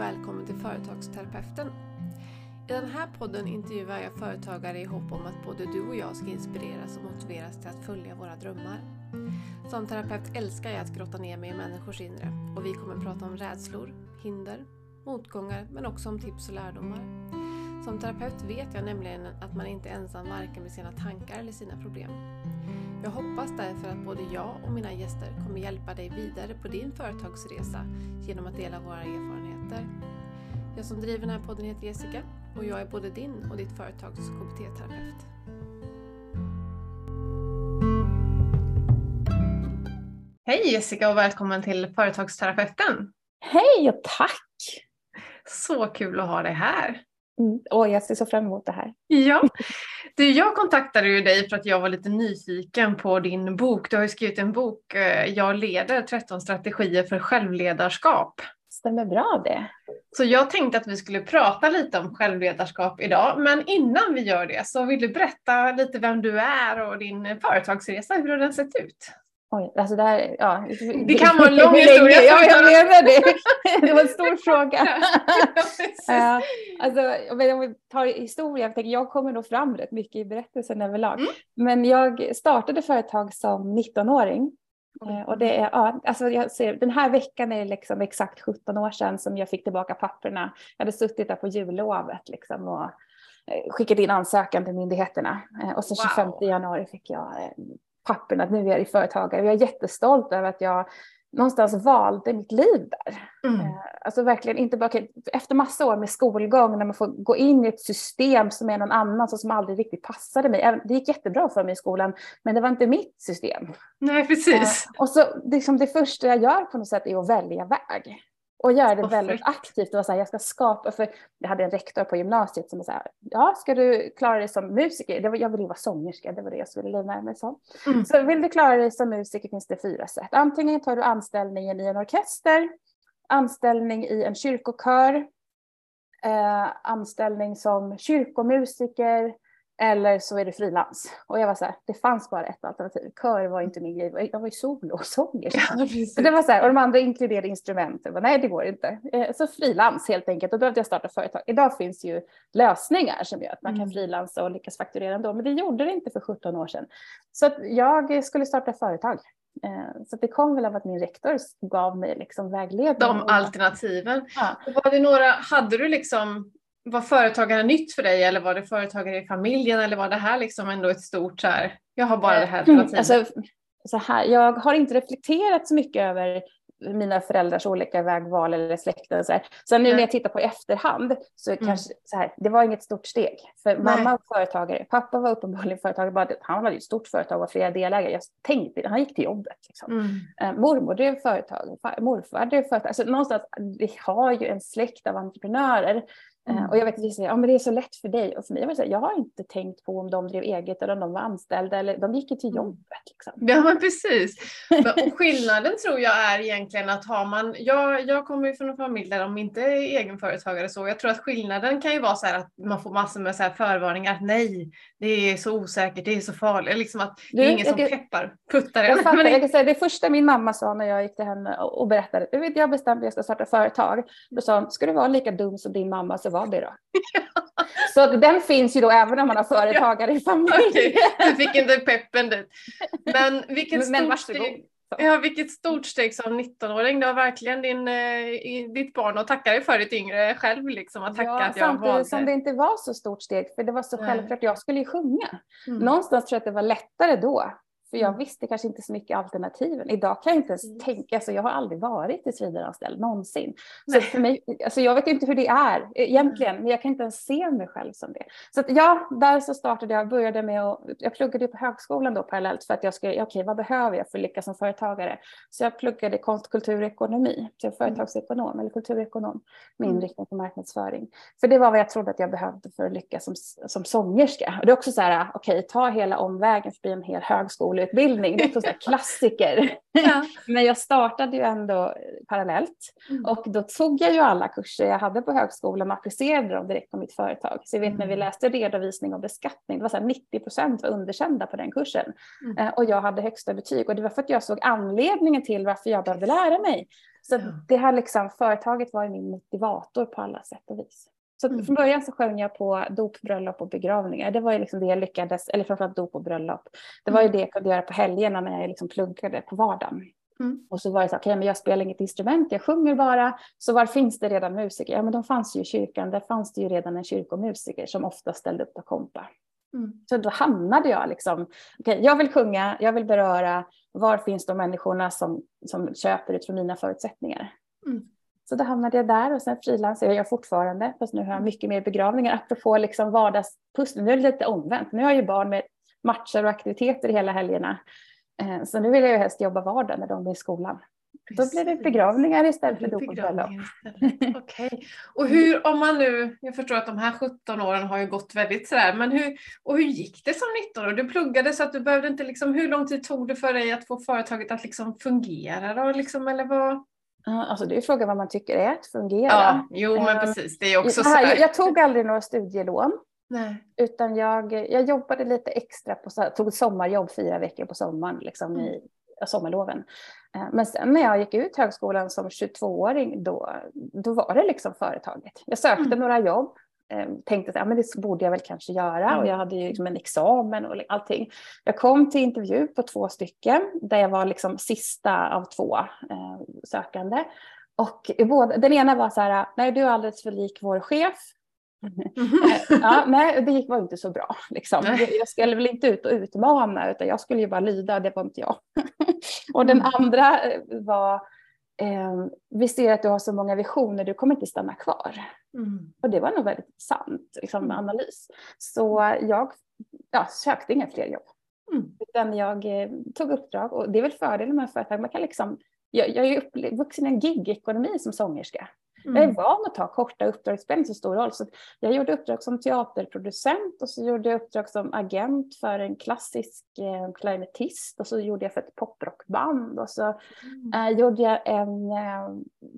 och välkommen till Företagsterapeuten. I den här podden intervjuar jag företagare i hopp om att både du och jag ska inspireras och motiveras till att följa våra drömmar. Som terapeut älskar jag att grotta ner mig i människors inre och vi kommer prata om rädslor, hinder, motgångar men också om tips och lärdomar. Som terapeut vet jag nämligen att man inte är ensam varken med sina tankar eller sina problem. Jag hoppas därför att både jag och mina gäster kommer hjälpa dig vidare på din företagsresa genom att dela våra erfarenheter. Jag som driver den här podden heter Jessica och jag är både din och ditt företags KBT-terapeut. Hej Jessica och välkommen till Företagsterapeuten! Hej och tack! Så kul att ha dig här! Mm. Oh, jag ser så fram emot det här. Ja, du, jag kontaktade ju dig för att jag var lite nyfiken på din bok. Du har ju skrivit en bok, eh, Jag leder 13 strategier för självledarskap. Stämmer bra det. Så jag tänkte att vi skulle prata lite om självledarskap idag. Men innan vi gör det så vill du berätta lite vem du är och din företagsresa. Hur har den sett ut? Oj, alltså det, här, ja. det kan vara en lång historia. Ja, jag menar det. Det var en stor fråga. Ja, alltså, om vi tar historia, jag, jag kommer nog fram rätt mycket i berättelsen överlag. Mm. Men jag startade företag som 19-åring. Mm. Och det är, ja, alltså jag ser, den här veckan är det liksom exakt 17 år sedan som jag fick tillbaka papperna. Jag hade suttit där på jullovet liksom och eh, skickat in ansökan till myndigheterna. Eh, och så 25 wow. januari fick jag papperna att nu är jag företagare. Jag är jättestolt över att jag någonstans valde mitt liv där. Mm. Eh, alltså verkligen inte bara, efter massa år med skolgång när man får gå in i ett system som är någon annans och som aldrig riktigt passade mig. Det gick jättebra för mig i skolan, men det var inte mitt system. Nej, precis. Och så liksom det första jag gör på något sätt är att välja väg. Och göra det väldigt aktivt. Och så här, jag ska skapa, för jag hade en rektor på gymnasiet som sa, ja ska du klara dig som musiker, det var, jag ville vara sångerska, det var det jag skulle livnära mig som. Mm. Så vill du klara dig som musiker finns det fyra sätt. Antingen tar du anställningen i en orkester, anställning i en kyrkokör, eh, anställning som kyrkomusiker, eller så är det frilans. Och jag var så här, det fanns bara ett alternativ. Kör var inte min grej. Jag var ju solosånger. Ja, det var så här, och de andra inkluderade instrument. Jag bara, nej, det går inte. Eh, så frilans helt enkelt. Och då behövde jag starta företag. Idag finns ju lösningar som gör att man kan mm. frilansa och lyckas fakturera ändå. Men det gjorde det inte för 17 år sedan. Så jag skulle starta företag. Eh, så det kom väl av att min rektor gav mig liksom vägledning. De alternativen. Ja. Var det några, hade du liksom var företagare nytt för dig eller var det företagare i familjen eller var det här liksom ändå ett stort så här, jag har bara det här alternativet? Mm, alltså, så här, jag har inte reflekterat så mycket över mina föräldrars olika vägval eller släkten. Så, här. så nu när jag tittar på i efterhand så mm. kanske så här, det var inget stort steg. För Nej. mamma var företagare, pappa var uppenbarligen företagare, bara, han hade ett stort företag och var flera delägare. Jag tänkte, han gick till jobbet. Liksom. Mm. Eh, mormor drev företag, morfar drev företag. Alltså, någonstans, vi har ju en släkt av entreprenörer mm. Och jag vet att vi säger, ja men det är så lätt för dig. Och för mig var det så här, jag har inte tänkt på om de drev eget eller om de var anställda eller de gick ju till mm. jobbet. Liksom. Ja men precis. och skillnaden tror jag är egentligen att har man, jag, jag kommer ju från en familj där de inte är egenföretagare så, jag tror att skillnaden kan ju vara så här att man får massor med så här förvarningar, att nej, det är så osäkert, det är så farligt, liksom att det är ingen som kan, peppar, puttar jag fattar, jag kan säga, Det första min mamma sa när jag gick till henne och berättade, du jag bestämde att jag ska starta företag, då sa hon, ska du vara lika dum som din mamma så var det då. Så den finns ju då även om man har företagare i familjen. Okay. Du fick inte peppen dit. Men vilket stort Men, steg. Ja, vilket stort steg som 19-åring. Du har verkligen din, eh, ditt barn att tacka dig för ditt yngre själv. Liksom, att tacka ja, att jag samtidigt valde. som det inte var så stort steg, för det var så självklart. Jag skulle ju sjunga. Mm. Någonstans tror jag att det var lättare då för jag mm. visste kanske inte så mycket alternativen. Idag kan jag inte ens mm. tänka, alltså jag har aldrig varit tillsvidareanställd någonsin. Så för mig, alltså jag vet inte hur det är egentligen, men jag kan inte ens se mig själv som det. Så att ja, där så startade jag, började med att, jag pluggade på högskolan då parallellt för att jag skulle, okej okay, vad behöver jag för att lyckas som företagare? Så jag pluggade konst, kultur och ekonomi, så jag är mm. företagsekonom eller kulturekonom med inriktning på marknadsföring. För det var vad jag trodde att jag behövde för att lyckas som, som sångerska. Och det är också så här, okej, okay, ta hela omvägen förbi en hel högskola högskoleutbildning, det är också klassiker. Ja. Men jag startade ju ändå parallellt mm. och då tog jag ju alla kurser jag hade på högskolan och applicerade dem direkt på mitt företag. Så jag vet mm. när vi mm. läste redovisning och beskattning, det var så här 90 procent var underkända på den kursen mm. Eh, och jag hade högsta betyg och det var för att jag såg anledningen till varför jag behövde lära mig. Så det här liksom, företaget var ju min motivator på alla sätt och vis. Så mm. från början så sjöng jag på dop, bröllop och begravningar. Det var ju liksom det jag lyckades, eller framförallt dop och bröllop. Det var ju mm. det jag kunde göra på helgerna när jag liksom pluggade på vardagen. Mm. Och så var det så, okej, okay, men jag spelar inget instrument, jag sjunger bara. Så var finns det redan musiker? Ja, men de fanns ju i kyrkan. Där fanns det ju redan en kyrkomusiker som ofta ställde upp och kompa. Mm. Så då hamnade jag liksom, okay, jag vill sjunga, jag vill beröra. Var finns de människorna som, som köper utifrån mina förutsättningar? Så då hamnade jag där och sen frilansar jag fortfarande, fast nu har jag mycket mer begravningar. Apropå liksom vardagspussel, nu är det lite omvänt. Nu har jag ju barn med matcher och aktiviteter hela helgerna. Eh, så nu vill jag ju helst jobba vardag när de är i skolan. Precis. Då blir det begravningar istället för dop och bröllop. Okej. Och hur, om man nu, jag förstår att de här 17 åren har ju gått väldigt sådär, men hur, och hur gick det som 19 år? Du pluggade så att du behövde inte liksom, hur lång tid tog det för dig att få företaget att liksom fungera då, liksom, eller vad? Alltså det är frågan vad man tycker är att fungera. Ja, jo men ehm, precis. Det är också så här, jag, tog aldrig några studielån. Nej. Utan jag, jag jobbade lite extra, på, tog sommarjobb fyra veckor på sommaren, liksom mm. i sommarloven. Ehm, men sen när jag gick ut högskolan som 22-åring, då, då var det liksom företaget. Jag sökte mm. några jobb, tänkte att ja, men det borde jag väl kanske göra och jag hade ju liksom en examen och allting. Jag kom till intervju på två stycken där jag var liksom sista av två eh, sökande. Och båda, den ena var så här, nej du är alldeles för lik vår chef. Mm. ja, nej, det gick var inte så bra. Liksom. Jag skulle väl inte ut och utmana utan jag skulle ju bara lyda, det var inte jag. och den mm. andra eh, var, eh, vi ser att du har så många visioner, du kommer inte stanna kvar. Mm. Och det var nog väldigt sant liksom, mm. analys. Så jag ja, sökte inga fler jobb. Mm. Utan jag eh, tog uppdrag och det är väl fördelen med företag. Man kan liksom, jag, jag är uppvuxen i en gigekonomi som sångerska. Mm. Jag är van att ta korta uppdrag, det spelar inte så stor roll. Så jag gjorde uppdrag som teaterproducent och så gjorde jag uppdrag som agent för en klassisk eh, klarinettist och så gjorde jag för ett poprockband och så mm. eh, gjorde jag en eh,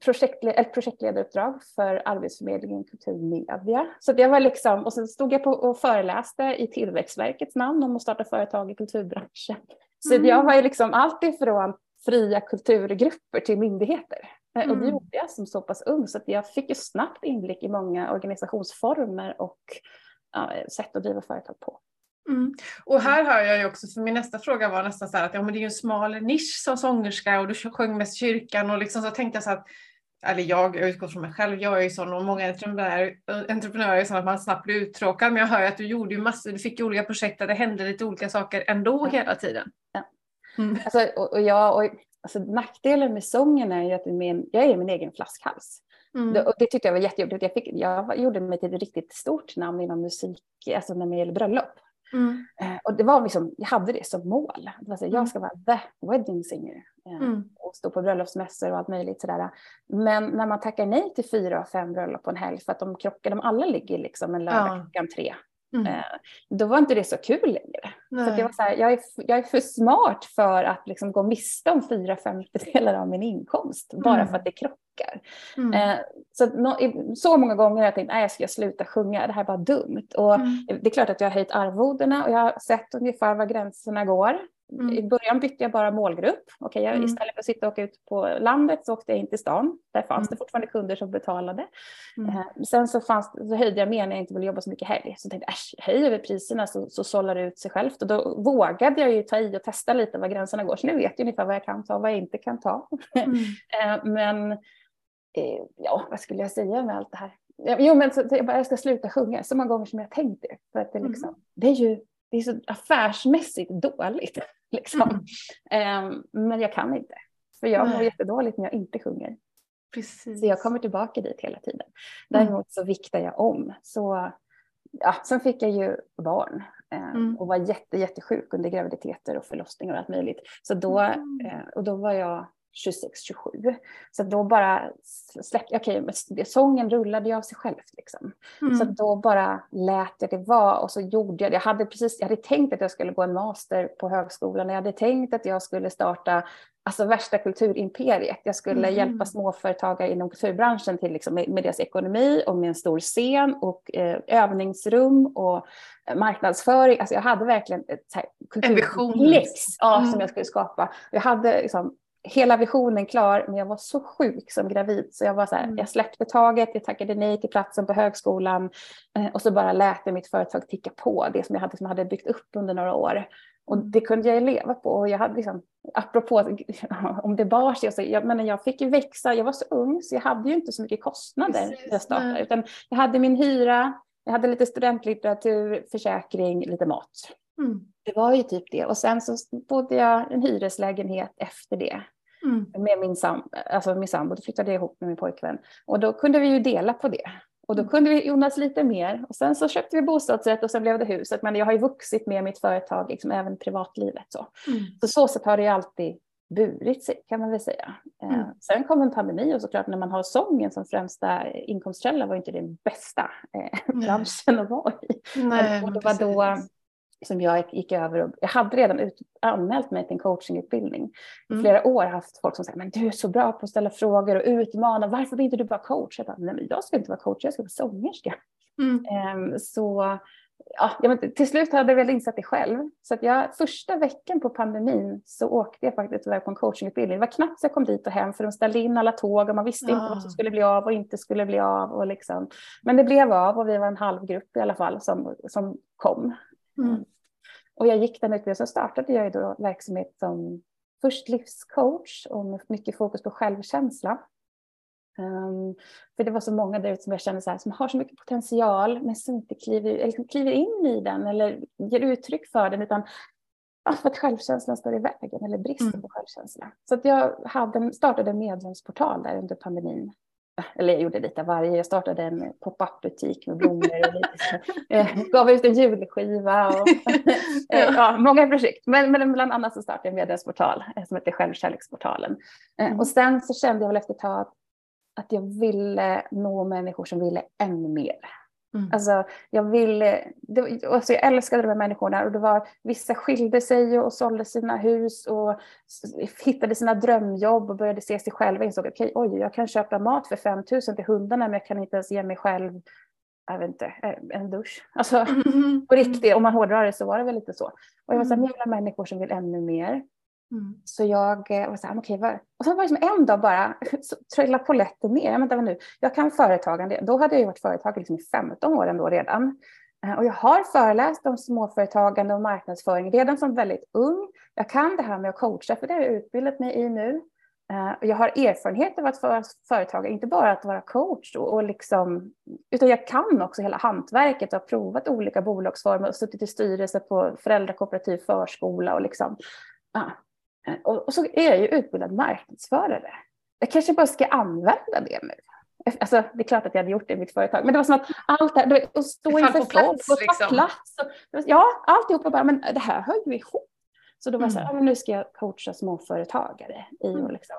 projektled ett projektledaruppdrag för Arbetsförmedlingen Kulturmedia. Så det var liksom, och sen stod jag på och föreläste i Tillväxtverkets namn om att starta företag i kulturbranschen. Så mm. jag var ju liksom allt ifrån fria kulturgrupper till myndigheter. Mm. Och det gjorde jag som så pass ung så att jag fick ju snabbt inblick i många organisationsformer och ja, sätt att driva företag på. Mm. Och här hör jag ju också, för min nästa fråga var nästan så att ja, men det är ju en smal nisch som sångerska och du sjöng mest kyrkan och liksom så tänkte jag så att eller jag, jag utgår från mig själv, jag är ju sån och många entreprenörer, entreprenörer är sådana att man snabbt blir uttråkad men jag hör ju att du gjorde ju massor, du fick ju olika projekt där det hände lite olika saker ändå hela tiden. Ja. Mm. Alltså, och, och, jag, och Alltså, nackdelen med sången är ju att min, jag är min egen flaskhals. Mm. Det, och det tyckte jag var jättejobbigt. Jag, fick, jag gjorde mig till ett riktigt stort namn inom musik, alltså när det gäller bröllop. Mm. Eh, och det var liksom, jag hade det som mål. Det var så, mm. Jag ska vara the wedding singer. Eh, mm. Och stå på bröllopsmässor och allt möjligt sådär. Men när man tackar nej till fyra och fem bröllop på en helg för att de krockar, de alla ligger liksom en lördag ja. klockan tre. Mm. Eh, då var inte det så kul längre. Så det var så här, jag, är, jag är för smart för att liksom gå miste om fyra femtedelar av min inkomst bara mm. för att det krockar. Mm. Eh, så, no, så många gånger har jag tänkt att jag ska sluta sjunga, det här är bara dumt. Och mm. Det är klart att jag har höjt arvodena och jag har sett ungefär var gränserna går. Mm. I början bytte jag bara målgrupp. Okej, jag, mm. Istället för att sitta och åka ut på landet så åkte jag in till stan. Där fanns mm. det fortfarande kunder som betalade. Mm. Eh, sen så, fanns, så höjde jag mer när jag inte ville jobba så mycket helg. Så tänkte jag, höjer vi priserna så, så sållar det ut sig självt. Och då vågade jag ju ta i och testa lite var gränserna går. Så nu vet jag ungefär vad jag kan ta och vad jag inte kan ta. Mm. eh, men eh, ja, vad skulle jag säga med allt det här? Jo, men så, jag, bara, jag ska sluta sjunga så många gånger som jag tänkt det. För att det, liksom, mm. det är ju det är så affärsmässigt dåligt. Liksom. Mm. Um, men jag kan inte. För jag mår jättedåligt när jag inte sjunger. Precis. Så jag kommer tillbaka dit hela tiden. Däremot mm. så viktar jag om. Så, ja, sen fick jag ju barn um, mm. och var jätte, jättesjuk under graviditeter och förlossningar och allt möjligt. Så då, uh, och då var jag 26-27. Så då bara släppte, okej, okay, sången rullade ju av sig själv. Liksom. Mm. Så då bara lät jag det vara och så gjorde jag det. Jag hade, precis, jag hade tänkt att jag skulle gå en master på högskolan. Jag hade tänkt att jag skulle starta alltså värsta kulturimperiet. Jag skulle mm. hjälpa småföretagare inom kulturbranschen till liksom, med, med deras ekonomi och med en stor scen och eh, övningsrum och marknadsföring. Alltså jag hade verkligen ett kulturkomplex ja, mm. som jag skulle skapa. Jag hade liksom, hela visionen klar, men jag var så sjuk som gravid så jag var så här, mm. jag släppte taget, jag tackade nej till platsen på högskolan eh, och så bara lät jag mitt företag ticka på, det som jag hade, som hade byggt upp under några år. Och det kunde jag leva på. Och jag hade liksom, apropå om det bar sig, så jag, men jag fick ju växa, jag var så ung så jag hade ju inte så mycket kostnader Precis, när jag startade. Utan jag hade min hyra, jag hade lite studentlitteratur, försäkring, lite mat. Mm. Det var ju typ det. Och sen så bodde jag i en hyreslägenhet efter det. Mm. Med min, sam alltså min sambo, då flyttade jag ihop med min pojkvän. Och då kunde vi ju dela på det. Och då mm. kunde vi Jonas lite mer. Och sen så köpte vi bostadsrätt och sen blev det huset. Men jag har ju vuxit med mitt företag, liksom även privatlivet. Så. Mm. så så sätt har det ju alltid burit sig kan man väl säga. Eh, mm. Sen kom en pandemi och såklart när man har sången som främsta inkomstkälla var inte det bästa eh, branschen att vara i. Nej, och det var då som jag gick över och jag hade redan ut, anmält mig till en coachingutbildning. I mm. flera år har haft folk som säger men du är så bra på att ställa frågor och utmana, varför blir inte du bara coach? Jag bara, nej men jag ska inte vara coach, jag ska vara sångerska. Mm. Um, så ja, till slut hade jag väl insett det själv. Så att jag, första veckan på pandemin så åkte jag faktiskt iväg på en coachingutbildning. Det var knappt så jag kom dit och hem för de ställde in alla tåg och man visste ja. inte vad som skulle bli av och inte skulle bli av. Och liksom. Men det blev av och vi var en halv grupp i alla fall som, som kom. Mm. Och jag gick den utbildningen, så startade jag då verksamhet som först livscoach och med mycket fokus på självkänsla. Um, för det var så många där ute som jag kände så här, som har så mycket potential men som inte kliver, eller kliver in i den eller ger uttryck för den utan ja, för att självkänslan står i vägen eller bristen mm. på självkänsla. Så att jag hade, startade en medlemsportal där under pandemin eller jag gjorde lite varje, jag startade en pop-up butik med blommor och lite eh, gav ut en julskiva och eh, ja, många projekt. Men, men bland annat så startade jag en medlemsportal eh, som heter Självkärleksportalen. Mm. Och sen så kände jag väl efter ett tag att jag ville nå människor som ville ännu mer. Mm. Alltså, jag, ville, det, alltså jag älskade de här människorna och det var, vissa skilde sig och sålde sina hus och hittade sina drömjobb och började se sig själva och insåg att okay, oj, jag kan köpa mat för 5 000 till hundarna men jag kan inte ens ge mig själv jag vet inte, en dusch. Alltså mm. på riktigt, om man hårdrar det så var det väl lite så. Och jag var så här, människor som vill ännu mer. Mm. Så jag eh, var så här, ah, okej, okay, och sen var det som en dag bara, så trillade polletten ner. Vänta, nu, jag kan företagande. Då hade jag varit företagare liksom i 15 år ändå redan. Eh, och jag har föreläst om småföretagande och marknadsföring redan som väldigt ung. Jag kan det här med att coacha, för det har jag utbildat mig i nu. Eh, jag har erfarenhet av att vara företagare, inte bara att vara coach, och, och liksom, utan jag kan också hela hantverket och har provat olika bolagsformer och suttit i styrelse på föräldrakooperativ förskola och liksom, ah, och, och så är jag ju utbildad marknadsförare. Jag kanske bara ska använda det nu. Alltså, det är klart att jag hade gjort det i mitt företag, men det var som att allt det här, att stå inför folk och ta liksom. plats. Och, ja, alltihopa bara, men det här hör ju ihop. Så då var jag så här, mm. nu ska jag coacha småföretagare i mm. liksom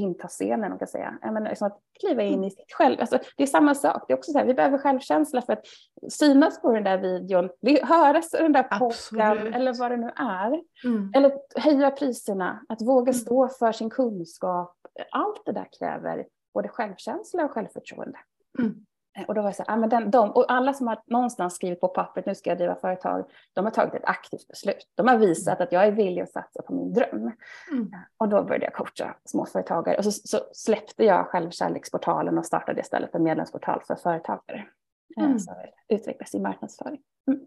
inta scenen, om kan säga. Men liksom att kliva in i sitt själv. Alltså, det är samma sak. Det är också så här, vi behöver självkänsla för att synas på den där videon, höras i den där podden eller vad det nu är. Mm. Eller höja priserna, att våga mm. stå för sin kunskap. Allt det där kräver både självkänsla och självförtroende. Mm. Och då var jag så här, ah, men den, de, och alla som har någonstans skrivit på pappret, nu ska jag driva företag, de har tagit ett aktivt beslut. De har visat att jag är villig att satsa på min dröm. Mm. Och då började jag coacha småföretagare och så, så släppte jag självkärleksportalen och startade istället en medlemsportal för företagare. Eh, mm. Så utvecklas i marknadsföring. Mm.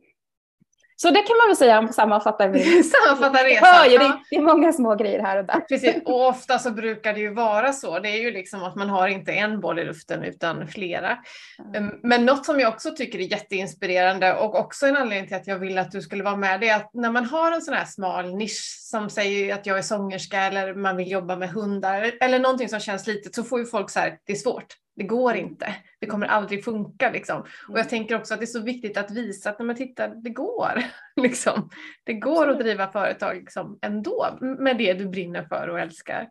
Så det kan man väl säga om sammanfattar min... sammanfattar resan. Ja, det, det, är många små grejer här och där. Precis, och ofta så brukar det ju vara så. Det är ju liksom att man har inte en boll i luften utan flera. Mm. Men något som jag också tycker är jätteinspirerande och också en anledning till att jag vill att du skulle vara med det är att när man har en sån här smal nisch som säger att jag är sångerska eller man vill jobba med hundar eller någonting som känns litet så får ju folk så här, det är svårt. Det går mm. inte. Det kommer aldrig funka. Liksom. Och jag mm. tänker också att det är så viktigt att visa att när man tittar, det går. Liksom. Det går Absolut. att driva företag liksom, ändå med det du brinner för och älskar.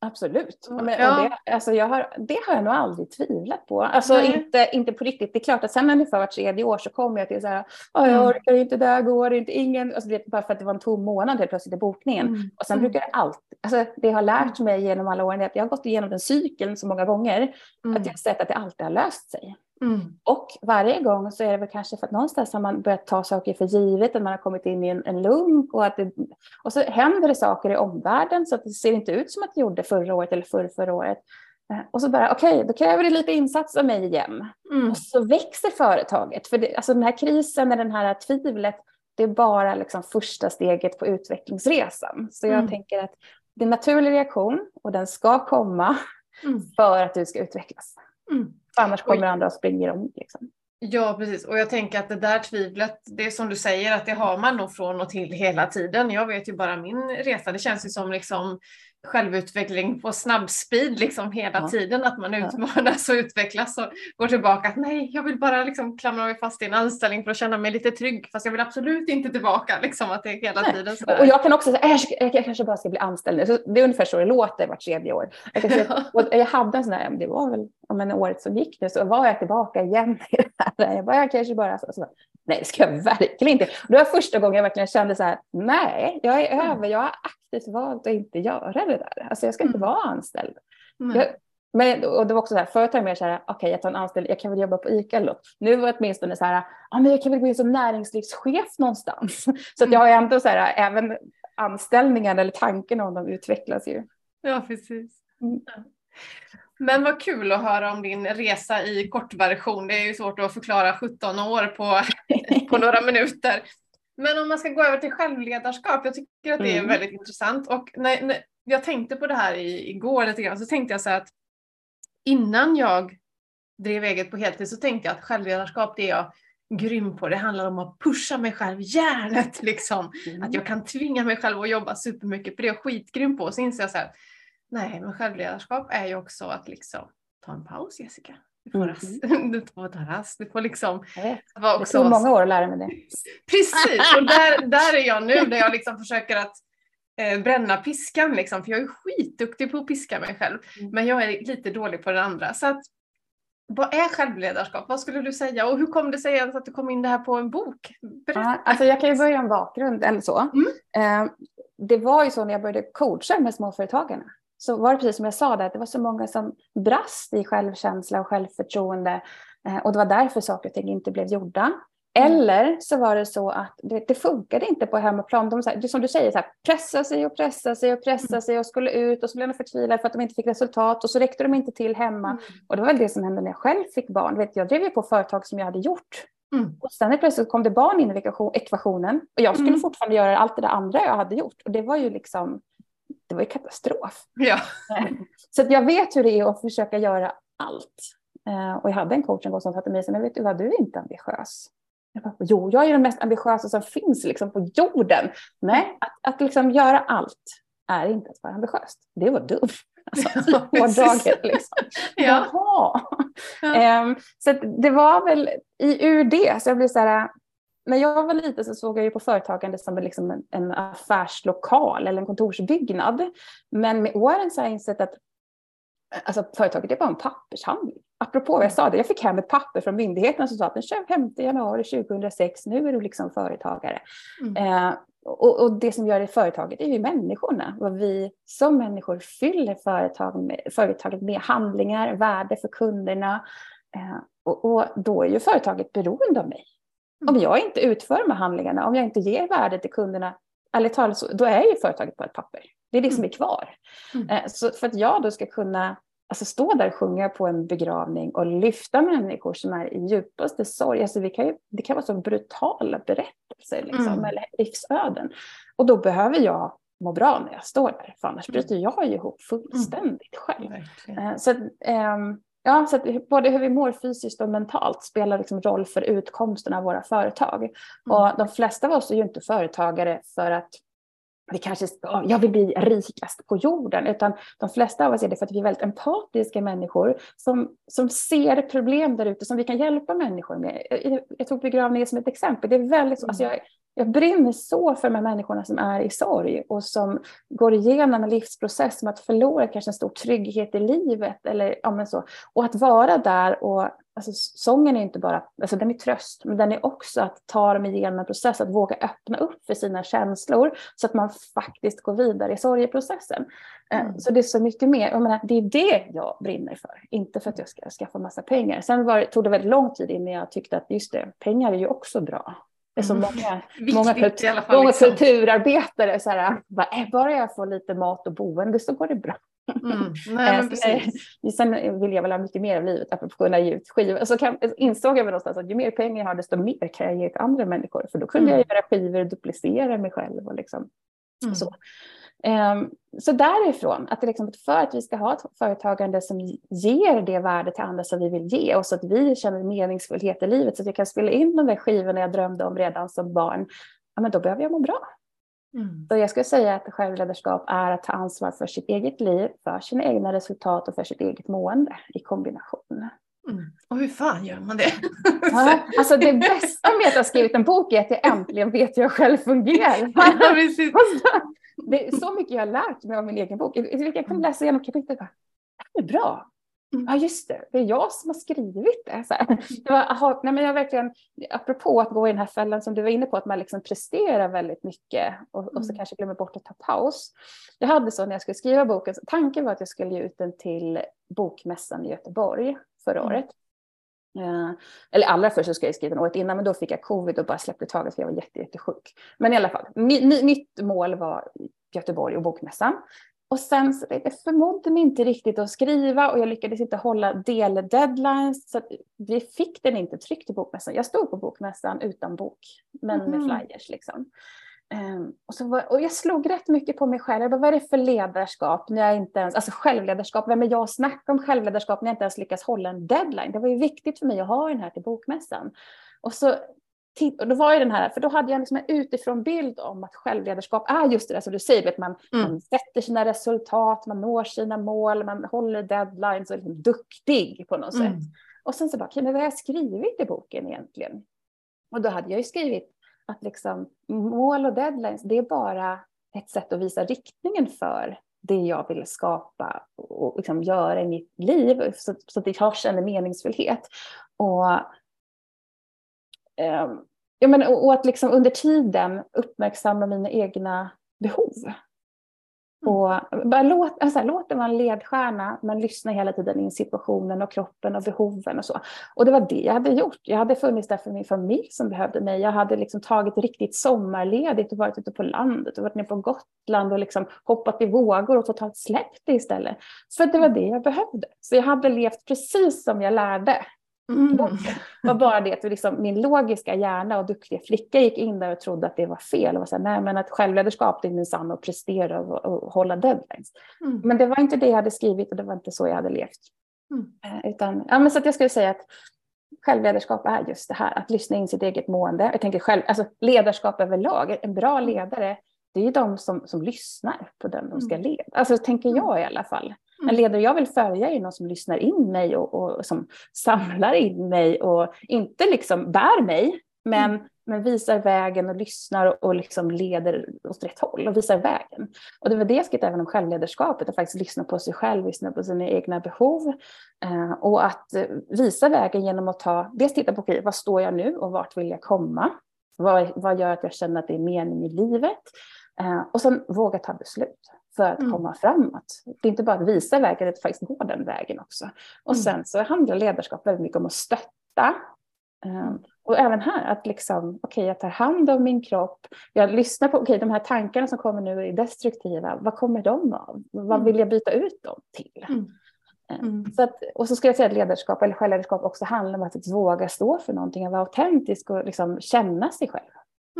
Absolut. Men, ja. det, alltså jag har, det har jag nog aldrig tvivlat på. Alltså inte, inte på riktigt. Det är klart att sen ungefär vart tredje år så kommer jag till så här, jag mm. orkar inte, där går inte, ingen, alltså det, bara för att det var en tom månad helt plötsligt i bokningen. Mm. Och sen mm. brukar det alltid, alltså det har lärt mig genom alla åren, att jag har gått igenom den cykeln så många gånger, mm. att jag har sett att det alltid har löst sig. Mm. Och varje gång så är det väl kanske för att någonstans har man börjat ta saker för givet, att man har kommit in i en, en lunk och, att det, och så händer det saker i omvärlden så att det ser inte ut som att det gjorde förra året eller förra, förra året. Eh, och så bara, okej, okay, då kräver det lite insats av mig igen. Mm. Och så växer företaget. För det, alltså den här krisen, den här tvivlet, det är bara liksom första steget på utvecklingsresan. Så jag mm. tänker att det är en naturlig reaktion och den ska komma mm. för att du ska utvecklas. Annars kommer Oj. andra att springa om. Liksom. Ja, precis. Och jag tänker att det där tvivlet, det är som du säger, att det har man nog från och till hela tiden. Jag vet ju bara min resa, det känns ju som liksom självutveckling på snabbspeed liksom hela ja. tiden, att man utmanas och utvecklas och går tillbaka. Att, nej, jag vill bara liksom klamra mig fast i en anställning för att känna mig lite trygg, fast jag vill absolut inte tillbaka. Liksom, att det är hela nej. tiden sådär. Och jag kan också säga, äh, jag, jag, kanske bara ska bli anställd. Så det är ungefär så det låter vart tredje år. Jag, kanske, ja. jag hade en sån här, det var väl om en året som gick nu, så var jag tillbaka igen i det här. Jag bara, jag kanske bara, så, så, nej det ska jag verkligen inte. Det var första gången jag verkligen kände så här, nej, jag är mm. över, jag har aktivt valt att inte göra det där. Alltså jag ska inte mm. vara anställd. Mm. Jag, men, och det var också så här, förut var jag mer så här, okej okay, jag tar en anställd, jag kan väl jobba på ICA eller något. Nu var det åtminstone så här, ah, men jag kan väl gå in som näringslivschef någonstans. Så att jag har ändå så här, även anställningen eller tanken om dem utvecklas ju. Ja, precis. Mm. Men vad kul att höra om din resa i kortversion. Det är ju svårt att förklara 17 år på, på några minuter. Men om man ska gå över till självledarskap, jag tycker att det är mm. väldigt intressant. Och när, när, jag tänkte på det här i, igår lite grann, så tänkte jag så här att innan jag drev eget på heltid så tänkte jag att självledarskap det är jag grym på. Det handlar om att pusha mig själv järnet liksom. Mm. Att jag kan tvinga mig själv att jobba supermycket, för det är jag skitgrym på. Så inser jag så här, nej men självledarskap är ju också att liksom ta en paus Jessica. Du får, rast. Mm. du får ta rast. Du får liksom... Det tog många år att lära mig det. Precis, och där, där är jag nu där jag liksom försöker att eh, bränna piskan liksom. För jag är skitduktig på att piska mig själv. Mm. Men jag är lite dålig på det andra. Så att, vad är självledarskap? Vad skulle du säga? Och hur kom det sig att du kom in det här på en bok? Ja, alltså jag kan ju börja en bakgrund eller så. Mm. Eh, det var ju så när jag började coacha med småföretagarna så var det precis som jag sa, där, att det var så många som brast i självkänsla och självförtroende eh, och det var därför saker och ting inte blev gjorda. Mm. Eller så var det så att det, det funkade inte på hemmaplan. De, som du säger, så här, pressa sig och pressa sig och pressa mm. sig och skulle ut och så blev de förtvivlade för att de inte fick resultat och så räckte de inte till hemma. Mm. Och det var väl det som hände när jag själv fick barn. Vet, jag drev ju på företag som jag hade gjort. Mm. Och sen plötsligt kom det barn in i ekvationen och jag skulle mm. fortfarande göra allt det där andra jag hade gjort. Och det var ju liksom det var ju katastrof. Ja. Så att jag vet hur det är att försöka göra allt. Eh, och jag hade en coach en gång som sa till mig, men vet du vad, du är inte ambitiös. Jag bara, jo, jag är den mest ambitiösa som finns liksom på jorden. Nej, att, att liksom göra allt är inte att vara ambitiös. Det var dumt. Alltså, hårdraget liksom. ja. Jaha. Ja. Um, så det var väl i, ur det, så jag blev så här, när jag var liten så såg jag ju på företagande som liksom en, en affärslokal eller en kontorsbyggnad. Men med åren så har jag insett att alltså, företaget är bara en pappershandling. Apropå vad jag sa, det, jag fick hem ett papper från myndigheten som sa att den 25 januari 2006, nu är du liksom företagare. Mm. Eh, och, och, det som gör det företaget är ju människorna. Vad vi som människor fyller företag med, företaget med handlingar, värde för kunderna. Eh, och, och då är ju företaget beroende av mig. Om mm. jag inte utför de här handlingarna, om jag inte ger värde till kunderna, ärligt talat, då är ju företaget på ett papper. Det är det som är kvar. Mm. Eh, så för att jag då ska kunna alltså stå där och sjunga på en begravning och lyfta människor som är i djupaste sorg. Alltså vi kan ju, det kan vara så brutala berättelser liksom, mm. eller livsöden. Och då behöver jag må bra när jag står där, för annars mm. bryter jag ihop fullständigt själv. Mm. Så ähm, Ja, så att både hur vi mår fysiskt och mentalt spelar liksom roll för utkomsten av våra företag. Mm. Och de flesta av oss är ju inte företagare för att vi kanske, jag vill bli rikast på jorden, utan de flesta av oss är det för att vi är väldigt empatiska människor som, som ser problem där ute som vi kan hjälpa människor med. Jag, jag tog begravningen som ett exempel. Det är väldigt, mm. alltså jag, jag brinner så för de här människorna som är i sorg och som går igenom en livsprocess som att förlora kanske en stor trygghet i livet. Eller, ja, så. Och att vara där och alltså, sången är inte bara, alltså den är tröst, men den är också att ta dem igenom en process, att våga öppna upp för sina känslor så att man faktiskt går vidare i sorgeprocessen. Eh, mm. Så det är så mycket mer, jag menar, det är det jag brinner för, inte för att jag ska skaffa massa pengar. Sen var, tog det väldigt lång tid innan jag tyckte att just det, pengar är ju också bra. Det är så mm. många, många, kultur, fall, många liksom. kulturarbetare, så här, bara, äh, bara jag får lite mat och boende så går det bra. Mm. Nej, men precis. Sen vill jag väl ha mycket mer av livet, apropå kunna ge ut skivor. Så kan, insåg jag väl någonstans att ju mer pengar jag har, desto mer kan jag ge till andra människor. För då kunde mm. jag göra skivor och duplicera mig själv. Och liksom, mm. så. Um, så därifrån, att det liksom, för att vi ska ha ett företagande som ger det värde till andra som vi vill ge och så att vi känner meningsfullhet i livet så att jag kan spela in de där skivorna jag drömde om redan som barn, ja, men då behöver jag må bra. Mm. Så jag skulle säga att självledarskap är att ta ansvar för sitt eget liv, för sina egna resultat och för sitt eget mående i kombination. Mm. Och hur fan gör man det? Ja, alltså det bästa med att ha skrivit en bok är att jag äntligen vet hur jag själv fungerar. Ja, det är så mycket jag har lärt mig av min egen bok. Jag kan läsa igenom kapitlet och bara, det är bra. Mm. Ja just det, det är jag som har skrivit det. Så här. det var, aha, nej, men jag verkligen, apropå att gå i den här fällan som du var inne på, att man liksom presterar väldigt mycket och, och så mm. kanske glömmer bort att ta paus. Jag hade så när jag skulle skriva boken, tanken var att jag skulle ge ut den till Bokmässan i Göteborg förra mm. året. Uh, eller allra först så skulle jag skriva den året innan, men då fick jag covid och bara släppte taget för jag var jätte, jättesjuk. Men i alla fall, mitt mål var Göteborg och Bokmässan. Och sen så det förmådde mig inte riktigt att skriva och jag lyckades inte hålla del-deadlines. Så vi fick den inte tryckt i bokmässan. Jag stod på bokmässan utan bok, men mm. med flyers liksom. Um, och, så var, och jag slog rätt mycket på mig själv. Jag bara, vad är det för ledarskap när jag inte ens, alltså självledarskap, vem är jag att snacka om självledarskap när jag inte ens lyckas hålla en deadline? Det var ju viktigt för mig att ha den här till bokmässan. Och så och då var ju den här, för då hade jag liksom en utifrån bild om att självledarskap är just det där som du säger, att man, mm. man sätter sina resultat, man når sina mål, man håller deadlines och är liksom duktig på något mm. sätt. Och sen så bara, okay, men vad har jag skrivit i boken egentligen? Och då hade jag ju skrivit att liksom, mål och deadlines, det är bara ett sätt att visa riktningen för det jag vill skapa och liksom göra i mitt liv så, så att jag känner meningsfullhet. Och ja, men, och, att liksom under tiden uppmärksamma mina egna behov. Mm. Och bara låt, alltså, låt det vara en ledstjärna, men lyssna hela tiden in situationen och kroppen och behoven och så. Och det var det jag hade gjort. Jag hade funnits där för min familj som behövde mig. Jag hade liksom tagit riktigt sommarledigt och varit ute på landet och varit nere på Gotland och liksom hoppat i vågor och totalt släppt det istället. För det var det jag behövde. Så jag hade levt precis som jag lärde Mm. var bara det att liksom, min logiska hjärna och duktiga flicka gick in där och trodde att det var fel. Och var så här, nej men att självledarskap det är minsann att prestera och, och hålla deadlines. Mm. Men det var inte det jag hade skrivit och det var inte så jag hade levt. Mm. Eh, utan, ja, men så att jag skulle säga att självledarskap är just det här, att lyssna in sitt eget mående. Jag tänker själv, alltså ledarskap överlag, en bra ledare, det är ju de som, som lyssnar på den de ska mm. leda. Alltså tänker mm. jag i alla fall. En ledare jag vill följa är någon som lyssnar in mig och, och som samlar in mig och inte liksom bär mig, men, mm. men visar vägen och lyssnar och, och liksom leder åt rätt håll och visar vägen. Och det var det jag skrev även om självledarskapet, att faktiskt lyssna på sig själv, lyssna på sina egna behov eh, och att eh, visa vägen genom att ta, dels titta på okay, vad står jag nu och vart vill jag komma? Vad, vad gör att jag känner att det är mening i livet? Eh, och sen våga ta beslut för att mm. komma framåt. Det är inte bara att visa vägen, att faktiskt gå den vägen också. Och mm. sen så handlar ledarskap väldigt mycket om att stötta. Um, och även här att liksom, okej, okay, jag tar hand om min kropp. Jag lyssnar på, okej, okay, de här tankarna som kommer nu är destruktiva. Vad kommer de av? Vad mm. vill jag byta ut dem till? Mm. Ehm, mm. Så att, och så ska jag säga att ledarskap eller självledarskap också handlar om att våga stå för någonting, att vara autentisk och liksom känna sig själv.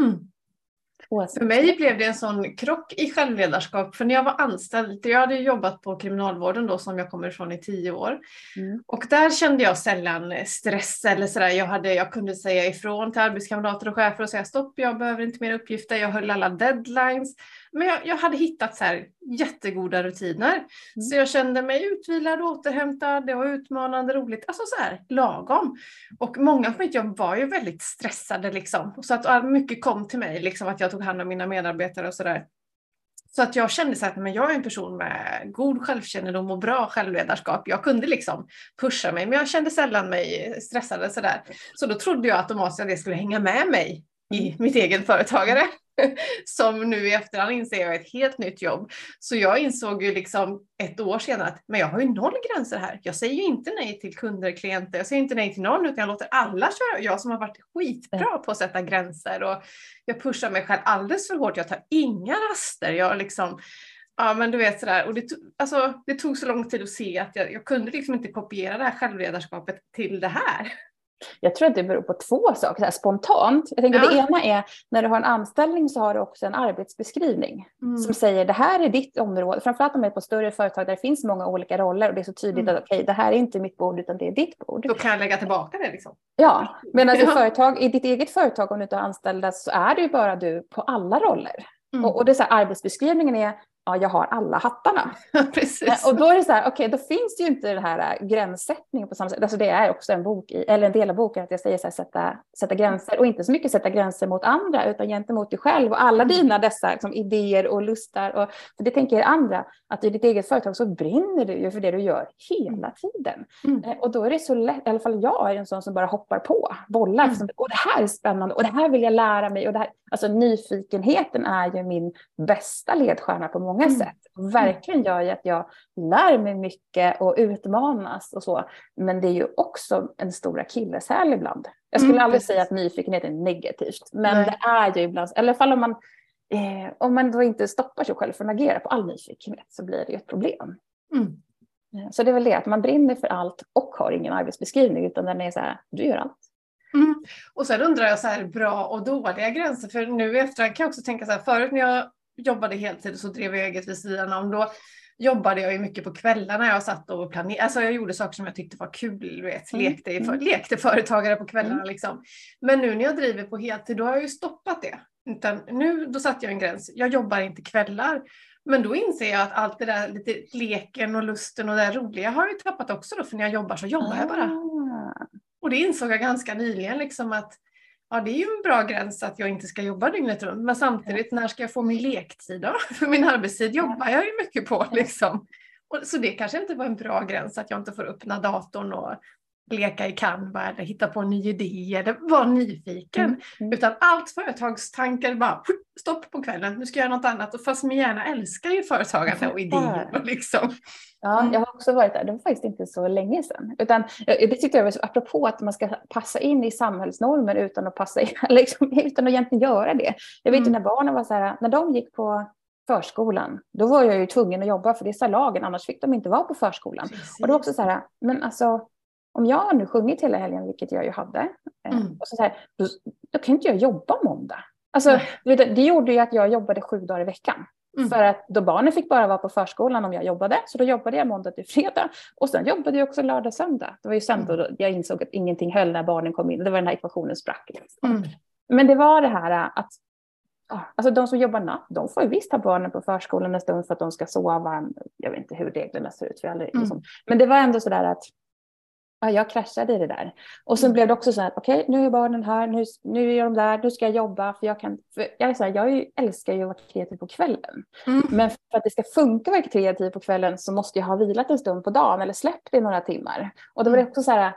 Mm. För mig blev det en sån krock i självledarskap. För när jag var anställd, jag hade jobbat på kriminalvården då som jag kommer ifrån i tio år. Mm. Och där kände jag sällan stress eller sådär. Jag, hade, jag kunde säga ifrån till arbetskamrater och chefer och säga stopp, jag behöver inte mer uppgifter. Jag höll alla deadlines. Men jag, jag hade hittat så här jättegoda rutiner. Mm. Så jag kände mig utvilad, återhämtad, det var utmanande, roligt. Alltså så här lagom. Och många på mitt jobb var ju väldigt stressade liksom. Så att mycket kom till mig, liksom att jag tog hand om mina medarbetare och sådär. Så att jag kände så att men jag är en person med god självkännedom och bra självledarskap. Jag kunde liksom pusha mig, men jag kände sällan mig stressad sådär. Så då trodde jag automatiskt att det skulle hänga med mig i mm. mitt eget företagare. som nu i efterhand inser jag är ett helt nytt jobb. Så jag insåg ju liksom ett år senare att men jag har ju noll gränser här. Jag säger ju inte nej till kunder, klienter, jag säger inte nej till någon utan jag låter alla köra. Jag som har varit skitbra på att sätta gränser och jag pushar mig själv alldeles för hårt. Jag tar inga raster. Jag liksom Ja men du vet sådär, och det, alltså, det tog så lång tid att se att jag, jag kunde liksom inte kopiera det här självledarskapet till det här. Jag tror att det beror på två saker, så spontant. Jag tänker ja. Det ena är när du har en anställning så har du också en arbetsbeskrivning mm. som säger det här är ditt område. Framförallt om det är på större företag där det finns många olika roller och det är så tydligt mm. att okej, okay, det här är inte mitt bord utan det är ditt bord. Då kan jag lägga tillbaka det liksom. Ja, men alltså ja. företag, i ditt eget företag om du inte har anställda så är det ju bara du på alla roller. Mm. Och, och, det är så här, arbetsbeskrivningen är ja, jag har alla hattarna. Precis. Och då är det så här, okej, okay, då finns det ju inte den här äh, gränssättningen på samma sätt. Alltså det är också en bok, i, eller en del av boken, att jag säger så här, sätta, sätta gränser och inte så mycket sätta gränser mot andra utan gentemot dig själv och alla mm. dina dessa liksom, idéer och lustar. Och, för det tänker er andra, att i ditt eget företag så brinner du ju för det du gör hela tiden. Mm. Eh, och då är det så lätt, i alla fall jag är en sån som bara hoppar på, bollar, mm. Och det här är spännande och det här vill jag lära mig. Och det här, alltså nyfikenheten är ju min bästa ledstjärna på många många mm. sätt. Verkligen gör ju att jag lär mig mycket och utmanas och så. Men det är ju också en stor akilleshäl ibland. Jag skulle mm, aldrig precis. säga att nyfikenhet är negativt, men Nej. det är ju ibland, i alla fall om man, eh, om man då inte stoppar sig själv från att agera på all nyfikenhet så blir det ju ett problem. Mm. Eh, så det är väl det, att man brinner för allt och har ingen arbetsbeskrivning utan den är så här, du gör allt. Mm. Och sen undrar jag så här, bra och dåliga gränser, för nu i efterhand kan jag också tänka så här, förut när jag jobbade heltid och så drev jag eget vid sidan om. Då jobbade jag ju mycket på kvällarna. Jag satt och planerade. Alltså jag gjorde saker som jag tyckte var kul. Vet. Mm. Lekte, mm. lekte företagare på kvällarna. Mm. Liksom. Men nu när jag driver på heltid, då har jag ju stoppat det. Utan nu, då satte jag en gräns. Jag jobbar inte kvällar. Men då inser jag att allt det där lite leken och lusten och det roliga har jag ju tappat också då. För när jag jobbar så jobbar ah. jag bara. Ah. Och det insåg jag ganska nyligen liksom att Ja, det är ju en bra gräns att jag inte ska jobba dygnet runt. Men samtidigt, när ska jag få min lektid då? För min arbetstid jobbar jag ju mycket på. Liksom. Och, så det kanske inte var en bra gräns att jag inte får öppna datorn och leka i Canva hitta på en ny idé eller vara nyfiken. Mm. Mm. Utan allt företagstankar bara stopp på kvällen, nu ska jag göra något annat. Och fast min hjärna älskar ju företagande och idéer. Och liksom. Ja, mm. jag har också varit där. Det var faktiskt inte så länge sedan. Utan, det tyckte jag var så, apropå att man ska passa in i samhällsnormer utan att passa in, liksom, utan att egentligen göra det. Jag vet mm. när barnen var så här, när de gick på förskolan, då var jag ju tvungen att jobba för det sa lagen, annars fick de inte vara på förskolan. Precis. Och det var också så här, men alltså om jag har nu sjungit hela helgen, vilket jag ju hade, eh, mm. och så, så här, då, då kan inte jag jobba måndag. Alltså, det, det gjorde ju att jag jobbade sju dagar i veckan. Mm. För att då barnen fick bara vara på förskolan om jag jobbade, så då jobbade jag måndag till fredag. Och sen jobbade jag också lördag söndag. Det var ju sen mm. då jag insåg att ingenting höll när barnen kom in. Det var den här ekvationen sprack. Liksom. Mm. Men det var det här att Alltså de som jobbar natt, de får ju visst ha barnen på förskolan en stund för att de ska sova. Jag vet inte hur reglerna ser ut. För aldrig, mm. liksom. Men det var ändå så där att ja, jag kraschade i det där. Och sen mm. blev det också så här, okej, okay, nu är barnen här, nu, nu är de där, nu ska jag jobba. För jag, kan, för jag, är så här, jag älskar ju att vara kreativ på kvällen. Mm. Men för att det ska funka att vara kreativ på kvällen så måste jag ha vilat en stund på dagen eller släppt det några timmar. Och då var det mm. också så här,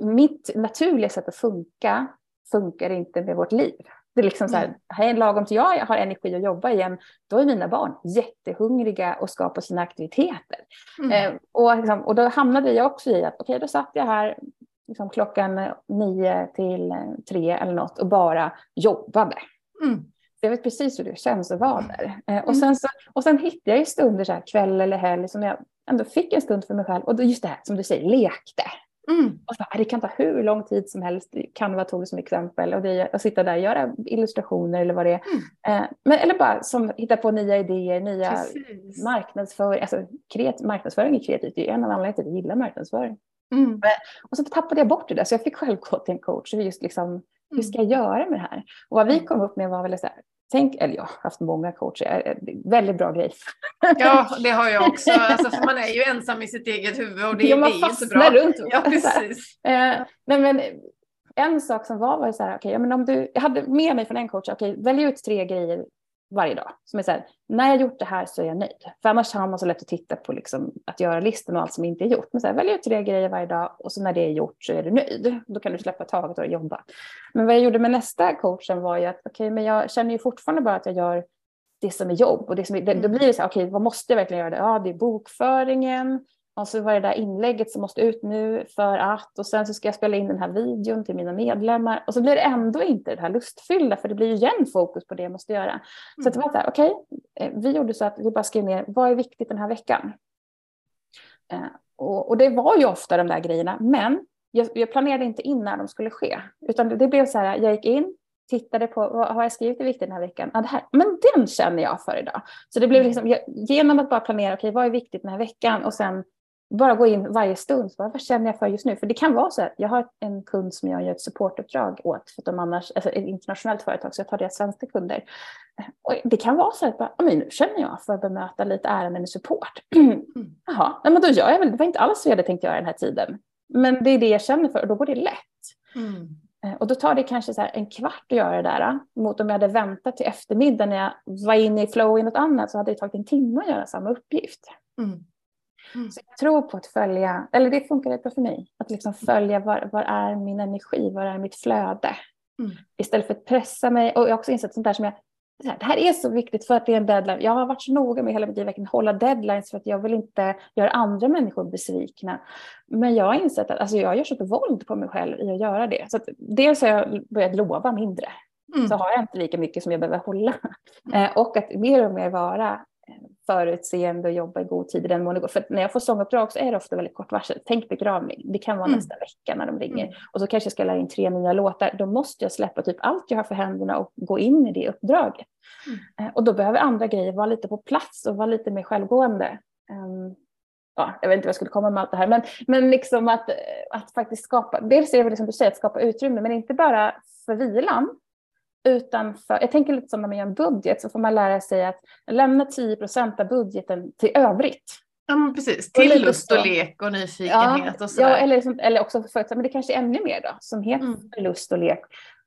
mitt naturliga sätt att funka funkar inte med vårt liv. Det är liksom så här, här lagom till jag har energi att jobba igen, då är mina barn jättehungriga och ska på sina aktiviteter. Mm. Eh, och, liksom, och då hamnade jag också i att, okej, okay, då satt jag här liksom, klockan nio till tre eller något och bara jobbade. Mm. Jag vet precis hur det känns att vara där. Eh, och, mm. sen så, och sen hittade jag stunder så här, kväll eller helg som jag ändå fick en stund för mig själv. Och då just det här som du säger, lekte. Mm. Och så, det kan ta hur lång tid som helst, Canva tog det som exempel, och det är att sitta där och göra illustrationer eller vad det är. Mm. Eh, men, eller bara som hitta på nya idéer, nya Precis. marknadsföring. Alltså, kreat, marknadsföring är kreativt, det är en av anledningarna till att jag gillar marknadsföring. Mm. Men, och så tappade jag bort det där, så jag fick själv gå till en coach. Just liksom, hur ska jag göra med det här? Och vad vi mm. kom upp med var väl så här, Tänk, eller jag har haft många coacher, väldigt bra grej. Ja, det har jag också. Alltså, för man är ju ensam i sitt eget huvud och det, ja, man det är inte bra. runt. Ja, precis. Eh, nej, men en sak som var var så här, okay, men om du, jag hade med mig från en coach, okay, välj ut tre grejer varje dag. Som är så här, när jag gjort det här så är jag nöjd. För annars har man så lätt att titta på liksom, att göra listan och allt som inte är gjort. Men så här, välj ut tre grejer varje dag och så när det är gjort så är du nöjd. Då kan du släppa taget och jobba. Men vad jag gjorde med nästa coachen var ju att okej, okay, men jag känner ju fortfarande bara att jag gör det som är jobb. Och det som är, då blir det så här, okej, okay, vad måste jag verkligen göra? Det? Ja, det är bokföringen, och så var det där inlägget som måste ut nu för att och sen så ska jag spela in den här videon till mina medlemmar och så blir det ändå inte det här lustfyllda för det blir ju igen fokus på det jag måste göra. Mm. Så det var så här, okej, okay, eh, vi gjorde så att vi bara skrev ner vad är viktigt den här veckan. Eh, och, och det var ju ofta de där grejerna, men jag, jag, planerade inte in när de skulle ske, utan det, det blev så här, jag gick in, tittade på vad har jag skrivit är viktigt den här veckan? Ja, det här, men den känner jag för idag. Så det blev liksom, jag, genom att bara planera, okej, okay, vad är viktigt den här veckan? Och sen bara gå in varje stund, så bara, vad känner jag för just nu? För det kan vara så att jag har en kund som jag gör ett supportuppdrag åt, för att de annars, alltså ett internationellt företag, så jag tar deras svenska kunder. Och det kan vara så att bara, men nu känner jag för att bemöta lite ärenden i support. Jaha, men då gör jag väl, det var inte alls vad jag hade tänkt göra den här tiden. Men det är det jag känner för och då går det lätt. Mm. Eh, och då tar det kanske så en kvart att göra det där. Mot om jag hade väntat till eftermiddag när jag var inne i flow i något annat så hade det tagit en timme att göra samma uppgift. Mm. Mm. Så jag tror på att följa, eller det funkar rätt bra för mig, att liksom följa var, var är min energi, var är mitt flöde? Mm. Istället för att pressa mig. Och jag har också insett sånt där som jag, det här är så viktigt för att det är en deadline. Jag har varit så noga med hela mitt liv att hålla deadlines för att jag vill inte göra andra människor besvikna. Men jag har insett att alltså, jag gör så våld på mig själv i att göra det. Så att dels har jag börjat lova mindre. Mm. Så har jag inte lika mycket som jag behöver hålla. Mm. Eh, och att mer och mer vara förutseende och jobba i god tid i den mån det går. För när jag får sånguppdrag så är det ofta väldigt kort varsel. Tänk begravning, det kan vara mm. nästa vecka när de ringer. Mm. Och så kanske jag ska lära in tre nya låtar. Då måste jag släppa typ allt jag har för händerna och gå in i det uppdraget. Mm. Eh, och då behöver andra grejer vara lite på plats och vara lite mer självgående. Um, ja, jag vet inte vad jag skulle komma med allt det här, men, men liksom att, att faktiskt skapa, dels är det väl som du säger, att skapa utrymme, men inte bara för vilan, utan för, jag tänker lite som när man gör en budget så får man lära sig att lämna 10 procent av budgeten till övrigt. Ja, men precis. Till lust och lek och nyfikenhet ja, och sådär. Ja, eller, eller också för men det kanske är ännu mer då, som heter mm. lust och lek.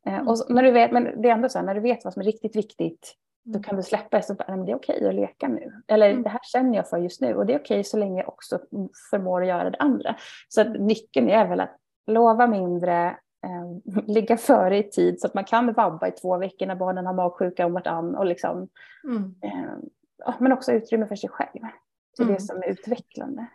Eh, och så, när du vet, men det är ändå så här, när du vet vad som är riktigt viktigt, då kan du släppa det. Så, men det är okej att leka nu. Eller mm. det här känner jag för just nu och det är okej så länge jag också förmår att göra det andra. Så att nyckeln är väl att lova mindre, eh, ligga före i tid så att man kan vabba i två veckor när barnen har magsjuka om vartann och liksom, mm. eh, men också utrymme för sig själv. Det är mm. det som är utvecklande.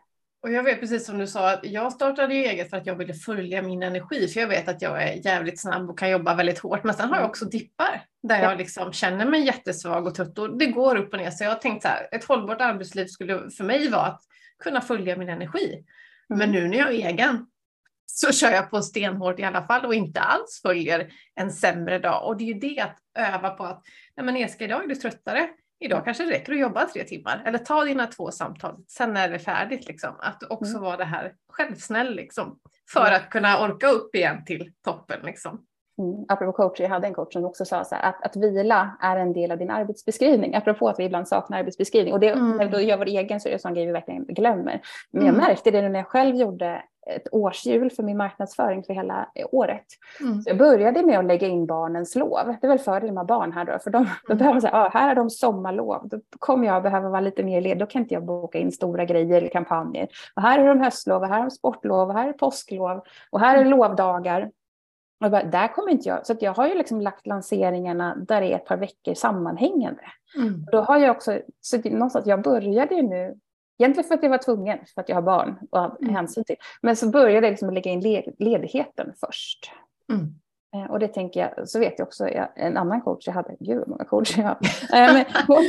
Och jag vet precis som du sa att jag startade ju eget för att jag ville följa min energi för jag vet att jag är jävligt snabb och kan jobba väldigt hårt men sen har jag mm. också dippar där jag liksom känner mig jättesvag och trött och det går upp och ner så jag har tänkt så här ett hållbart arbetsliv skulle för mig vara att kunna följa min energi. Men mm. nu när jag är egen så kör jag på stenhårt i alla fall och inte alls följer en sämre dag. Och det är ju det att öva på att, nej men Eska idag är du tröttare, idag kanske det räcker att jobba tre timmar eller ta dina två samtal, sen är det färdigt liksom. Att också mm. vara det här självsnäll liksom för att kunna orka upp igen till toppen liksom. Mm. Apropå coach, jag hade en coach som också sa så här, att, att vila är en del av din arbetsbeskrivning. Apropå att vi ibland saknar arbetsbeskrivning. Och det, mm. när vi då gör vår egen så är det en sån grej vi verkligen glömmer. Men jag mm. märkte det när jag själv gjorde ett årshjul för min marknadsföring för hela året. Mm. Så jag började med att lägga in barnens lov. Det är väl fördel med barn här då, för de, då behöver man säga, ah, här är de sommarlov, då kommer jag behöva vara lite mer ledig, då kan inte jag boka in stora grejer eller kampanjer. Och här är de höstlov, och här är de sportlov, och här är påsklov, och här är mm. lovdagar. Och bara, där kommer inte jag, så jag har ju liksom lagt lanseringarna där det är ett par veckor sammanhängande. Mm. Då har jag också, så någonstans, jag började ju nu Egentligen för att jag var tvungen, för att jag har barn och har mm. hänsyn till. Men så började jag liksom lägga in ledigheten först. Mm. Eh, och det tänker jag, så vet jag också, en annan coach jag hade, gud många coacher jag har. Eh, hon,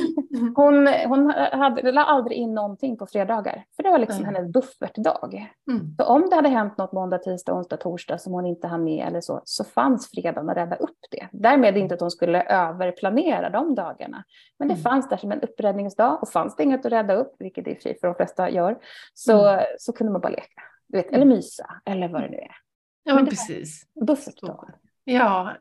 hon, hon hade, la aldrig in någonting på fredagar, för det var liksom mm. hennes buffertdag. Mm. Så om det hade hänt något måndag, tisdag, onsdag, torsdag som hon inte hann med eller så, så fanns fredagen att rädda upp det. Därmed inte att hon skulle överplanera de dagarna. Men det mm. fanns där som en uppräddningsdag och fanns det inget att rädda upp, vilket det är fri för de flesta gör, så, mm. så kunde man bara leka. Du vet, eller mysa, eller vad det nu är. Ja, men precis. Buffertdag. Ja,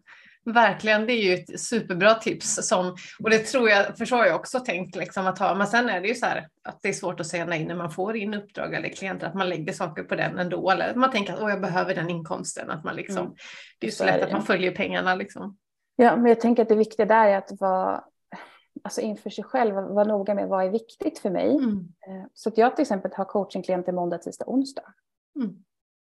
verkligen. Det är ju ett superbra tips. Som, och det tror jag, för så har jag också tänkt liksom att ha. Men sen är det ju så här att det är svårt att säga nej när man får in uppdrag eller klienter, att man lägger saker på den ändå. Eller att man tänker att jag behöver den inkomsten. Att man liksom, mm. Det är ju så, så lätt att man följer pengarna. Liksom. Ja, men jag tänker att det viktiga där är att vara alltså inför sig själv, vara noga med vad är viktigt för mig. Mm. Eh, så att jag till exempel har coachingklienter måndag, tisdag, onsdag. Mm.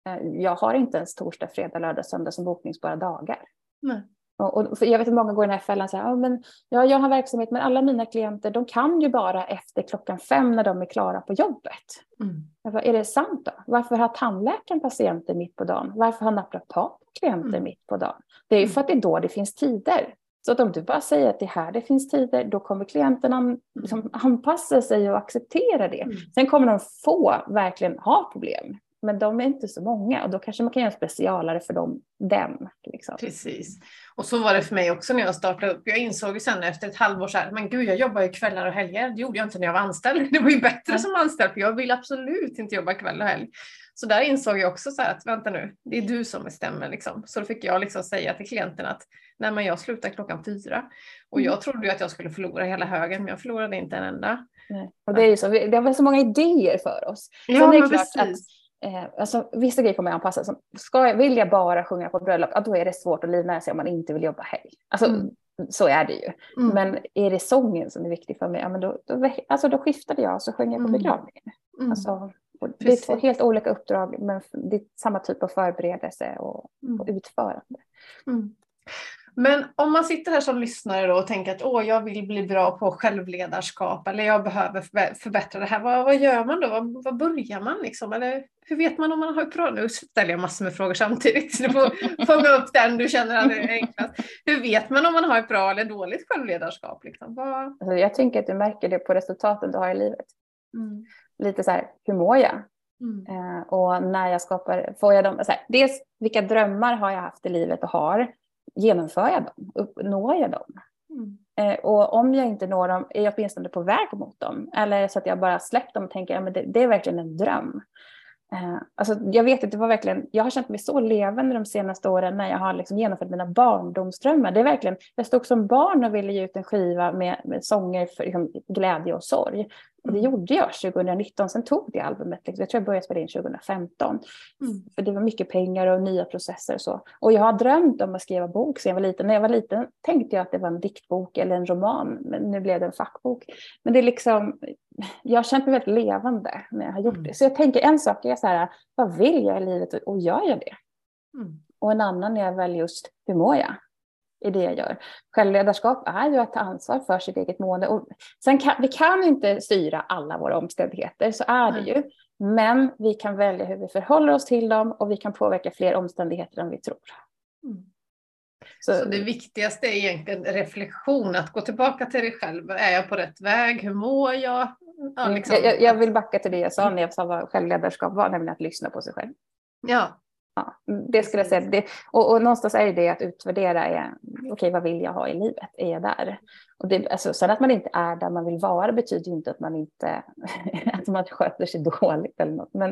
Eh, jag har inte ens torsdag, fredag, lördag, söndag som bokningsbara dagar. Nej. Och, och jag vet att många går i den här fällan så här, ja, men, ja, jag har verksamhet men alla mina klienter de kan ju bara efter klockan fem när de är klara på jobbet. Mm. Bara, är det sant då? Varför har tandläkaren patienter mitt på dagen? Varför har naprapat klienter mm. mitt på dagen? Det är ju mm. för att det är då det finns tider. Så att om du bara säger att det är här det finns tider, då kommer klienterna liksom anpassa sig och acceptera det. Mm. Sen kommer de få verkligen ha problem men de är inte så många och då kanske man kan göra en specialare för dem, dem. Liksom. Precis. Och så var det för mig också när jag startade upp. Jag insåg ju sen efter ett halvår så här, men gud jag jobbar ju kvällar och helger. Det gjorde jag inte när jag var anställd. Det var ju bättre som anställd för jag vill absolut inte jobba kväll och helg. Så där insåg jag också så här att vänta nu, det är du som bestämmer liksom. Så då fick jag liksom säga till klienten att nej men jag slutar klockan fyra. Och jag mm. trodde ju att jag skulle förlora hela högen men jag förlorade inte en enda. Nej. Och det är ju så, det har så många idéer för oss. Ja, det är klart precis. att Eh, alltså, vissa grejer kommer jag anpassa. Som, ska jag, vill jag bara sjunga på bröllop, ja, då är det svårt att livnära sig om man inte vill jobba helg. Alltså, mm. Så är det ju. Mm. Men är det sången som är viktig för mig, ja, men då, då, alltså, då skiftade jag och så sjöng jag på mm. begravningen. Mm. Alltså, det är två helt olika uppdrag men det är samma typ av förberedelse och, mm. och utförande. Men om man sitter här som lyssnare och tänker att Åh, jag vill bli bra på självledarskap eller jag behöver förbättra det här. Vad, vad gör man då? Vad, vad börjar man liksom? Eller hur vet man om man har bra? Nu ställer jag massor med frågor samtidigt. Du får fånga upp den du känner är enklast. Hur vet man om man har ett bra eller dåligt självledarskap? Liksom? Vad... Alltså jag tänker att du märker det på resultaten du har i livet. Mm. Lite så här, hur mår jag? Mm. Eh, och när jag skapar, får jag dem, så här, dels vilka drömmar har jag haft i livet och har? Genomför jag dem? Uppnår jag dem? Mm. Eh, och om jag inte når dem, är jag åtminstone på väg mot dem? Eller så att jag bara släppt dem och tänker att ja, det, det, är verkligen en dröm. Eh, alltså, jag vet att det var verkligen, jag har känt mig så levande de senaste åren när jag har liksom genomfört mina barndomsdrömmar. Det är verkligen, jag stod som barn och ville ge ut en skiva med, med sånger för liksom, glädje och sorg. Det gjorde jag 2019, sen tog det albumet. Liksom. Jag tror jag började spela in 2015. Mm. För det var mycket pengar och nya processer och så. Och jag har drömt om att skriva bok sedan jag var liten. När jag var liten tänkte jag att det var en diktbok eller en roman, men nu blev det en fackbok. Men det är liksom, jag har känt mig väldigt levande när jag har gjort mm. det. Så jag tänker en sak är så här, vad vill jag i livet och gör jag det? Mm. Och en annan är väl just, hur mår jag? I det jag gör. Självledarskap är ju att ta ansvar för sitt eget mående. Och sen kan, vi kan inte styra alla våra omständigheter, så är det ju. Men vi kan välja hur vi förhåller oss till dem och vi kan påverka fler omständigheter än vi tror. Mm. Så, så, det viktigaste är egentligen reflektion, att gå tillbaka till dig själv. Är jag på rätt väg? Hur mår jag? Ja, mm. liksom. jag, jag, vill backa till det jag sa när jag sa vad självledarskap var, nämligen att lyssna på sig själv. Ja, Ja, det skulle jag säga. Det, och, och någonstans är det att utvärdera, är, okej okay, vad vill jag ha i livet? Är jag där? Och det, alltså, sen att man inte är där man vill vara betyder ju inte att man inte att man sköter sig dåligt eller något. Men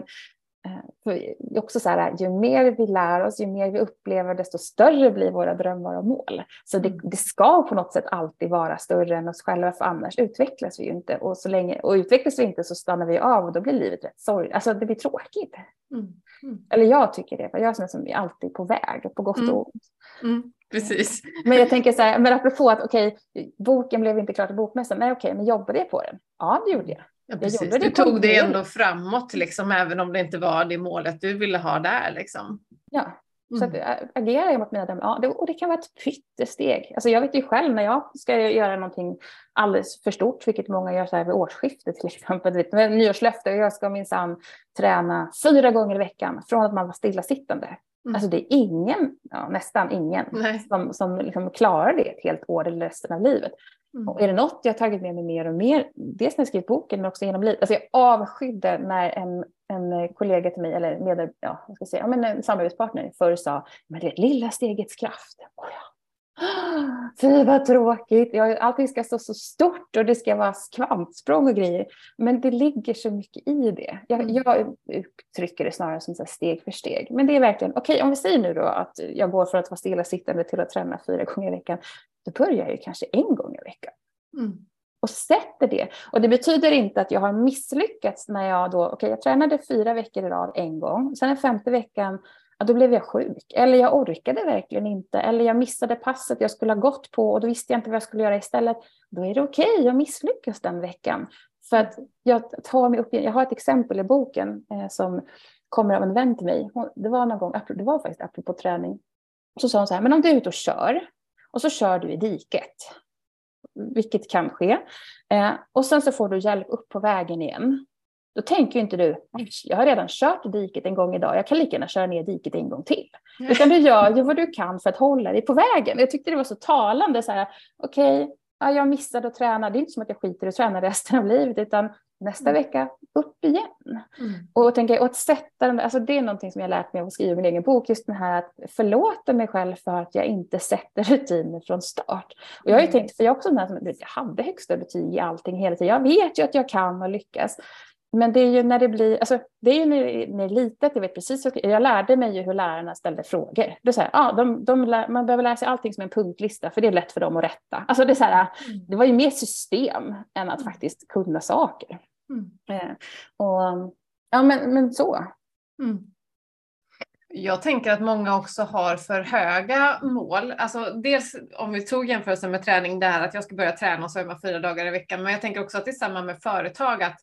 eh, också så här, ju mer vi lär oss, ju mer vi upplever, desto större blir våra drömmar och mål. Så det, mm. det ska på något sätt alltid vara större än oss själva, för annars utvecklas vi ju inte. Och, så länge, och utvecklas vi inte så stannar vi av och då blir livet rätt sorgligt. Alltså det blir tråkigt. Mm. Mm. Eller jag tycker det, för jag är som alltid på väg, på gott och mm. ont. Mm. Precis. Men jag tänker så här, men apropå att okej, okay, boken blev inte klar till bokmässan. Nej okej, okay, men jobbade jag på den? Ja, det gjorde jag. Ja, precis. Jag du tog det ändå framåt, liksom, även om det inte var det målet du ville ha där. Liksom. Ja, Så att, äh, agerar jag mot mina drömmar, ja, det, och det kan vara ett pyttesteg. Alltså jag vet ju själv när jag ska göra någonting alldeles för stort, vilket många gör så här vid årsskiftet till exempel, med nyårslöfte, och jag ska minsann träna fyra gånger i veckan från att man var stillasittande. Mm. Alltså det är ingen, ja, nästan ingen, Nej. som, som liksom klarar det ett helt år eller resten av livet. Mm. Och är det något jag tagit med mig mer och mer, dels när jag skrivit boken men också genom livet. Alltså jag avskydde när en, en kollega till mig, eller med, ja, jag ska säga, ja, men en samarbetspartner förr sa, men det lilla stegets kraft. Oh, ja. Fy vad tråkigt, ja, allting ska stå så stort och det ska vara kvantsprång och grejer. Men det ligger så mycket i det. Jag, mm. jag uttrycker det snarare som steg för steg. Men det är verkligen, okej okay, om vi säger nu då att jag går från att vara stillasittande till att träna fyra gånger i veckan då börjar jag kanske en gång i veckan. Mm. Och sätter det. Och det betyder inte att jag har misslyckats när jag då, okej okay, jag tränade fyra veckor i rad en gång, sen den femte veckan, ja, då blev jag sjuk. Eller jag orkade verkligen inte, eller jag missade passet jag skulle ha gått på och då visste jag inte vad jag skulle göra istället. Då är det okej, okay, jag misslyckas den veckan. För att jag tar mig upp, jag har ett exempel i boken eh, som kommer av en vän till mig. Det var någon gång, det var faktiskt apropå träning. Så sa hon så här, men om du är ute och kör och så kör du i diket, vilket kan ske. Eh, och sen så får du hjälp upp på vägen igen. Då tänker inte du, jag har redan kört diket en gång idag, jag kan lika gärna köra ner diket en gång till. Utan du gör ju vad du kan för att hålla dig på vägen. Jag tyckte det var så talande, så här, okej, okay, ja, jag missade att träna, det är inte som att jag skiter i att träna resten av livet, utan nästa mm. vecka upp igen. Mm. Och, tänka, och att sätta den alltså det är någonting som jag lärt mig av att skriva min egen bok, just den här att förlåta mig själv för att jag inte sätter rutiner från start. Och jag har ju mm. tänkt, för jag är också den här som, jag hade högsta betyg i allting hela tiden, jag vet ju att jag kan och lyckas. Men det är ju när det blir, alltså det är ju när, när det är litet, jag vet precis, jag lärde mig ju hur lärarna ställde frågor. Det är så här, ja, de, de lär, man behöver lära sig allting som en punktlista, för det är lätt för dem att rätta. Alltså det, är så här, mm. det var ju mer system än att faktiskt kunna saker. Mm. Eh, och, ja, men, men så. Mm. Jag tänker att många också har för höga mål. Alltså dels om vi tog jämförelsen med träning där att jag ska börja träna och så är man fyra dagar i veckan. Men jag tänker också att det är samma med företag att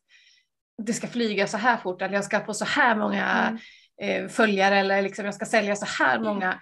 det ska flyga så här fort eller jag ska få så här många mm. eh, följare eller liksom jag ska sälja så här många.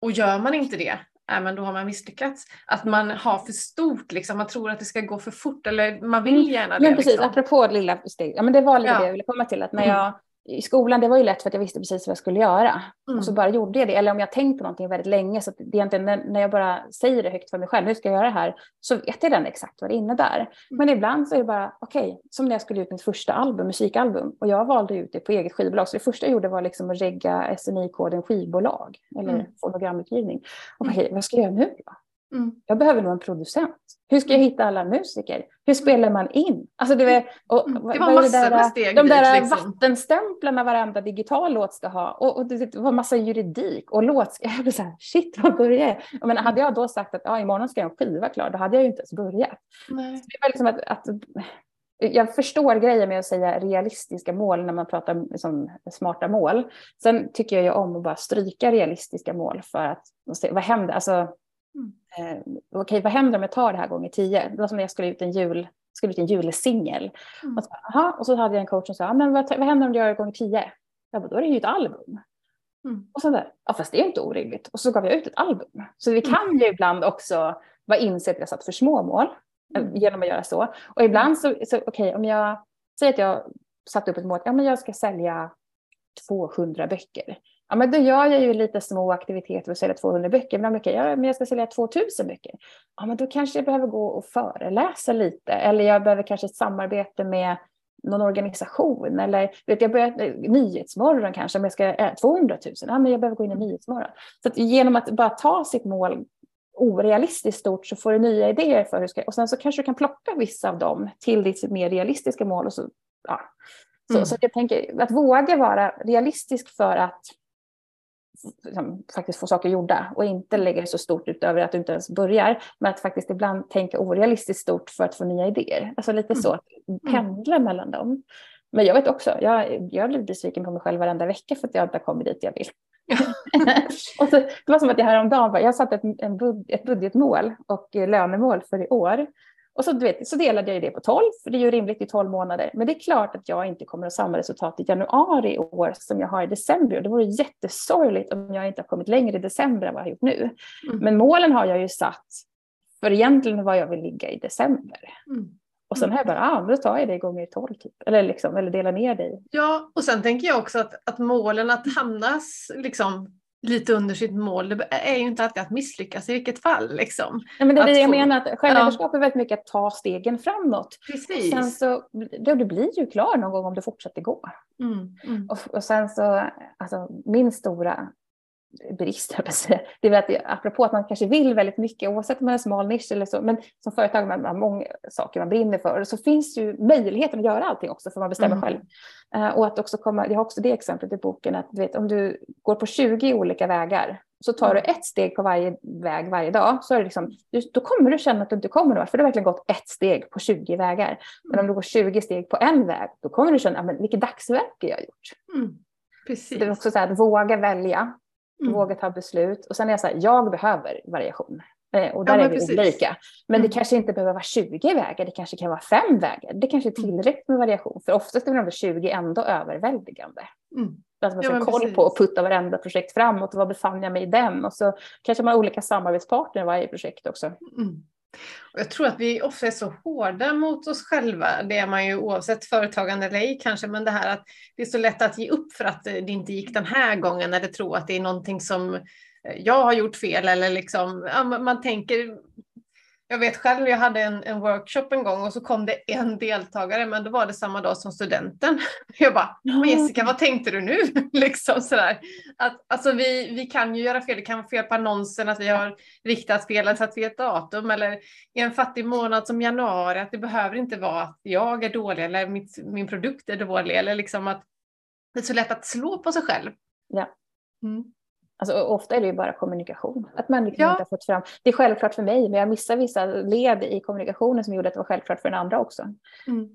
Och gör man inte det, äh, men då har man misslyckats. Att man har för stort, liksom, man tror att det ska gå för fort eller man vill mm. gärna det. Men precis, liksom. apropå lilla steg, ja men det var lite ja. det jag ville komma till, att när mm. jag i skolan, det var ju lätt för att jag visste precis vad jag skulle göra. Mm. Och så bara gjorde jag det. Eller om jag tänkt på någonting väldigt länge, så det egentligen när jag bara säger det högt för mig själv, hur ska jag göra det här? Så vet jag den exakt vad det innebär. Mm. Men ibland så är det bara, okej, okay, som när jag skulle ut mitt första album, musikalbum. Och jag valde ut det på eget skivbolag. Så det första jag gjorde var liksom att regga SNI-koden skivbolag, eller mm. fonogramutgivning. Och okej, okay, vad ska jag göra nu då? Mm. Jag behöver nog en producent. Hur ska jag hitta alla musiker? Hur spelar man in? Alltså det, och, mm. det var massor med steg. De där liksom. vattenstämplarna varenda digital låt ska ha. Och, och det, det, var massa juridik. Och låt, jag blev så här, shit vad börjar jag? menar, Hade jag då sagt att ja, imorgon ska jag ha skiva klar, då hade jag ju inte ens börjat. Nej. det var liksom att, att jag förstår grejen med att säga realistiska mål när man pratar liksom, smarta mål. Sen tycker jag ju om att bara stryka realistiska mål för att vad händer? Alltså, Mm. Eh, Okej, okay, vad händer om jag tar det här gånger tio? Det var som när jag skulle ut en jul skulle ut en julsingel. Mm. Och, så, och så hade jag en coach som sa, men vad, vad händer om du gör det gånger tio? Jag bara, då är det ju ett album. Mm. Och så där, ja fast det är inte orimligt. Och så gav jag ut ett album. Så vi kan mm. ju ibland också vara inse att vi har satt för små mål eh, mm. genom att göra så. Och ibland så, så okej, okay, om jag säger att jag satt upp ett mål, ja men jag ska sälja 200 böcker ja, men då gör jag ju lite små aktiviteter att sälja 200 böcker. Men, okay, ja, men jag ska sälja 2000 böcker. Ja, men då kanske jag behöver gå och föreläsa lite. Eller jag behöver kanske ett samarbete med någon organisation. Eller vet, jag börjar, eh, Nyhetsmorgon kanske, om jag ska, äh, 200 000. Ja, men jag behöver gå in i Nyhetsmorgon. Så att genom att bara ta sitt mål orealistiskt stort så får du nya idéer för hur du ska, och sen så kanske du kan plocka vissa av dem till ditt mer realistiska mål. Och så, ja. så, mm. så jag tänker att våga vara realistisk för att liksom, faktiskt få saker gjorda och inte lägga det så stort utöver att du inte ens börjar. Men att faktiskt ibland tänka orealistiskt stort för att få nya idéer. Alltså lite så, att mm. pendla mellan dem. Men jag vet också, jag, jag blir besviken på mig själv varenda vecka för att jag inte har kommit dit jag vill. och så, det var som att jag häromdagen, jag satte ett, en bud, ett budgetmål och lönemål för i år. Och så, vet, så delade jag det på 12, för det är ju rimligt i 12 månader. Men det är klart att jag inte kommer att ha samma resultat i januari i år som jag har i december. Och det vore jättesorgligt om jag inte har kommit längre i december än vad jag har gjort nu. Mm. Men målen har jag ju satt för egentligen vad jag vill ligga i december. Mm. Och sen har jag bara, ah, då tar jag det gånger 12 typ. Eller, liksom, eller delar ner det. Ja, och sen tänker jag också att, att målen att hamnas liksom lite under sitt mål, det är ju inte alltid att misslyckas i vilket fall. Liksom. Nej, men det är det jag få... menar, att självledarskap ja. är väldigt mycket att ta stegen framåt. Precis. Sen så, då du blir ju klar någon gång om du fortsätter gå. Mm, mm. Och, och sen så, alltså min stora brist, det är väl att apropå att man kanske vill väldigt mycket, oavsett om man är smal nisch eller så, men som företag man har många saker man brinner för, så finns ju möjligheten att göra allting också, för man bestämmer mm. själv. Uh, och att också komma, jag har också det exemplet i boken, att du vet, om du går på 20 olika vägar, så tar du ett steg på varje väg varje dag, så är det liksom, då kommer du känna att du inte kommer någon för du har verkligen gått ett steg på 20 vägar. Men om du går 20 steg på en väg, då kommer du känna, men vilket dagsverke jag har gjort. Mm. Precis. Det är också så här att våga välja Mm. Våga ta beslut. Och sen är jag så här, jag behöver variation. Eh, och där ja, är vi precis. olika. Men mm. det kanske inte behöver vara 20 vägar, det kanske kan vara fem vägar. Det kanske är mm. tillräckligt med variation. För oftast är väl 20 ändå överväldigande. Mm. Att man ska ja, koll på och putta varenda projekt framåt. Och vad befann jag mig i den? Och så kanske man har olika samarbetspartner i varje projekt också. Mm. Och jag tror att vi ofta är så hårda mot oss själva, det är man ju oavsett företagande eller ej kanske, men det här att det är så lätt att ge upp för att det inte gick den här gången eller tro att det är någonting som eh, jag har gjort fel eller liksom, man tänker jag vet själv, jag hade en, en, workshop en gång och så kom det en deltagare, men då var det samma dag som studenten. Jag bara, men Jessica, vad tänkte du nu? liksom sådär. Att, alltså vi, vi kan ju göra fel, det kan vara fel på annonsen, att vi har riktat fel eller satt fel datum, eller i en fattig månad som januari, att det behöver inte vara att jag är dålig eller mitt, min produkt är dålig, eller liksom att det är så lätt att slå på sig själv. Ja. Mm. Alltså, ofta är det ju bara kommunikation. Att man liksom ja. inte har fått fram. Det är självklart för mig, men jag missar vissa led i kommunikationen som gjorde att det var självklart för den andra också. Mm.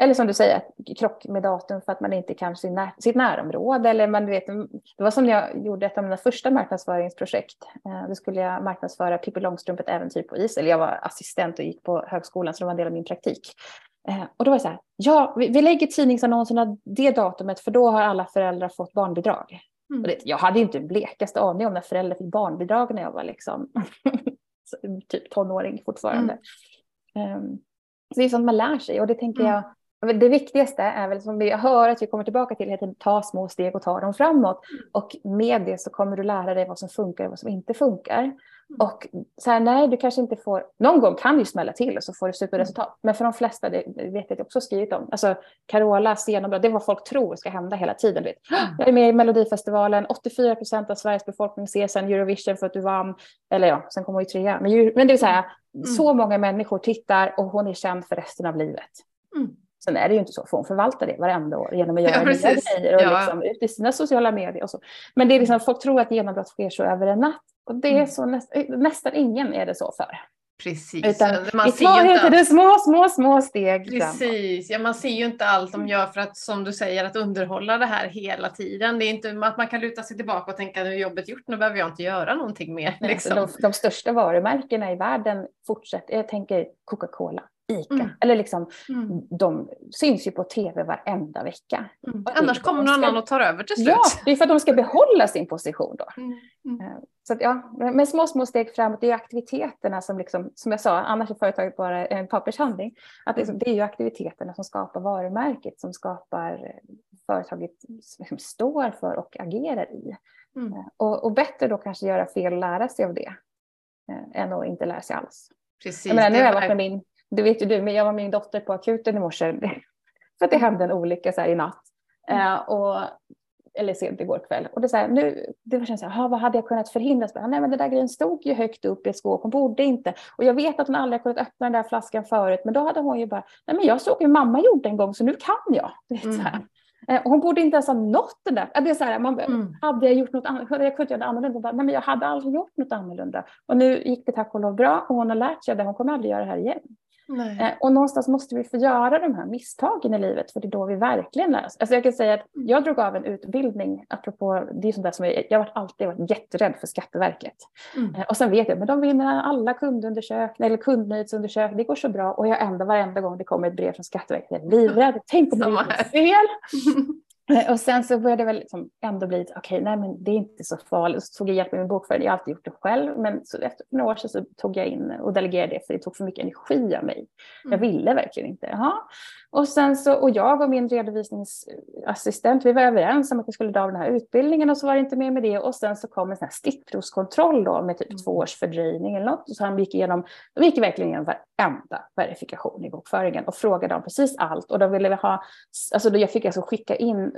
Eller som du säger, krock med datum för att man inte kan sin när, sitt närområde. Eller man vet, det var som när jag gjorde ett av mina första marknadsföringsprojekt. Eh, då skulle jag marknadsföra Pippi Långstrump, ett äventyr på is. Eller jag var assistent och gick på högskolan, så det var en del av min praktik. Eh, och då var det så här, ja, vi, vi lägger tidningsannonserna det datumet, för då har alla föräldrar fått barnbidrag. Mm. Det, jag hade inte en blekaste aning om när föräldrar fick barnbidrag när jag var liksom typ tonåring fortfarande. Mm. Um, så det är sånt man lär sig och det tänker mm. jag, det viktigaste är väl som vi hör att vi kommer tillbaka till, att ta små steg och ta dem framåt. Mm. Och med det så kommer du lära dig vad som funkar och vad som inte funkar. Mm. Och så här, nej, du kanske inte får, någon gång kan du smälla till och så får du superresultat. Mm. Men för de flesta, det vet jag också skrivit om, alltså Carolas genombrott, det är vad folk tror ska hända hela tiden. Vet. Jag är med i Melodifestivalen, 84 procent av Sveriges befolkning ser sen Eurovision för att du vann, eller ja, sen kommer hon ju trea. Men, men det så här, mm. så många människor tittar och hon är känd för resten av livet. Mm. Sen är det ju inte så, för hon förvaltar det varenda år genom att göra ja, nya grejer och ja. liksom, ut i sina sociala medier och så. Men det är liksom, folk tror att genombrott sker så över en natt och det är mm. så näst, nästan ingen är det så för. Precis. Utan man vi tar inte det små, små, små steg Precis, ja, man ser ju inte allt de gör för att, som du säger, att underhålla det här hela tiden. Det är inte att man kan luta sig tillbaka och tänka nu är jobbet gjort, nu behöver jag inte göra någonting mer. Liksom. De, de, största varumärkena i världen fortsätter, jag tänker Coca-Cola. ICA. Mm. Eller liksom, mm. de syns ju på tv varenda vecka. Mm. Annars kommer någon annan och tar över till slut. Ja, det är för att de ska behålla sin position då. Mm. Mm. Eh, så att, ja, med små, små steg framåt, det är aktiviteterna som, liksom, som jag sa, annars är företaget bara en pappershandling. Att det, det är ju aktiviteterna som skapar varumärket, som skapar företaget liksom står för och agerar i. Mm. Eh, och, och, bättre då kanske göra fel och lära sig av det, eh, än att inte lära sig alls. Precis, jag menar, nu har jag varit med min det vet ju du, men jag var med min dotter på akuten i morse för att det hände en olycka så här i natt. Mm. Uh, och, eller sent igår kväll. Och det, så här, nu, det var så här, vad hade jag kunnat förhindra? Så, nej, men den där grejen stod ju högt upp i ett skåp, hon borde inte. Och jag vet att hon aldrig kunnat öppna den där flaskan förut, men då hade hon ju bara, nej men jag såg hur mamma gjorde en gång, så nu kan jag. Vet, mm. så här. Eh, hon borde inte ens ha nått den där. Det är så här, man, mm. Hade jag gjort något annat? Jag kunde göra det annorlunda. Nej, men jag hade aldrig gjort något annorlunda. Och nu gick det tack och lov bra och hon har lärt sig det. Hon kommer aldrig göra det här igen. Eh, och någonstans måste vi få göra de här misstagen i livet för det är då vi verkligen lär oss. Alltså jag kan säga att mm. jag drog av en utbildning, apropå, det är sånt där som jag, jag har alltid varit jätterädd för Skatteverket. Mm. Eh, och sen vet jag, men de vinner alla kundundersökningar eller kundnöjdsundersökningar, det går så bra och jag ändå varenda gång det kommer ett brev från Skatteverket, jag är livrädd, tänk om det är fel. Eh, och sen så började det väl liksom ändå bli, okej, okay, nej men det är inte så farligt. Så tog jag hjälp med min bokföring, jag har alltid gjort det själv. Men så efter några år sedan så tog jag in och delegerade det för det tog för mycket energi av mig. Jag mm. ville verkligen inte. Jaha. Och sen så, och jag och min redovisningsassistent, vi var överens om att jag skulle dra av den här utbildningen och så var det inte mer med det. Och sen så kom en sån här stickprovskontroll då med typ mm. två års fördröjning eller något. Och så han gick igenom, de gick verkligen igenom varenda verifikation i bokföringen och frågade om precis allt. Och då ville vi ha, alltså då jag fick alltså skicka in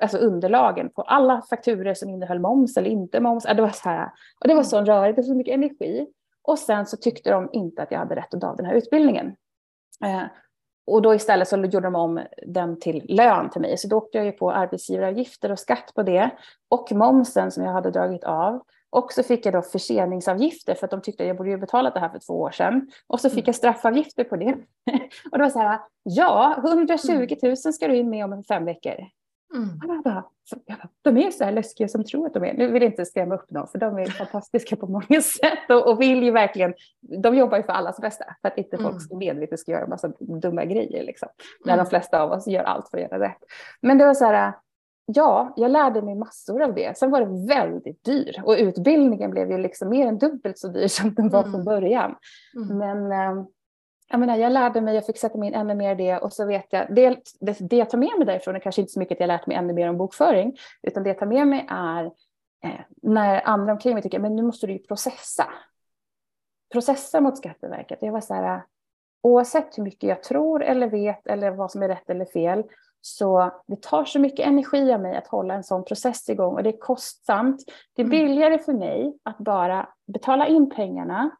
alltså underlagen på alla fakturer som innehöll moms eller inte moms. Äh, det var så här, och det var så rörigt, det var så mycket energi. Och sen så tyckte de inte att jag hade rätt att ta den här utbildningen. Eh, och då istället så gjorde de om den till lön till mig. Så då åkte jag ju på arbetsgivaravgifter och skatt på det. Och momsen som jag hade dragit av. Och så fick jag då förseningsavgifter för att de tyckte att jag borde ju betalat det här för två år sedan. Och så fick jag straffavgifter på det. och det var så här, ja, 120 000 ska du in med om fem veckor. Mm. Jag bara, jag bara, de är så här läskiga som tror att de är. Nu vill jag inte skrämma upp någon, för de är fantastiska på många sätt och, och vill ju verkligen, de jobbar ju för allas bästa, för att inte mm. folk medvetet ska göra en massa dumma grejer, liksom. När mm. de flesta av oss gör allt för att göra rätt. Men det var så här, ja, jag lärde mig massor av det. Sen var det väldigt dyr och utbildningen blev ju liksom mer än dubbelt så dyr som den var från mm. början. Mm. Men ehm, jag, menar, jag lärde mig, jag fick sätta mig in ännu mer i det och så vet jag, det, det, det jag tar med mig därifrån är kanske inte så mycket att jag lärt mig ännu mer om bokföring, utan det jag tar med mig är eh, när andra omkring mig tycker, men nu måste du ju processa. Processa mot Skatteverket. Jag var så här, oavsett hur mycket jag tror eller vet eller vad som är rätt eller fel, så det tar så mycket energi av mig att hålla en sån process igång och det är kostsamt. Det är mm. billigare för mig att bara betala in pengarna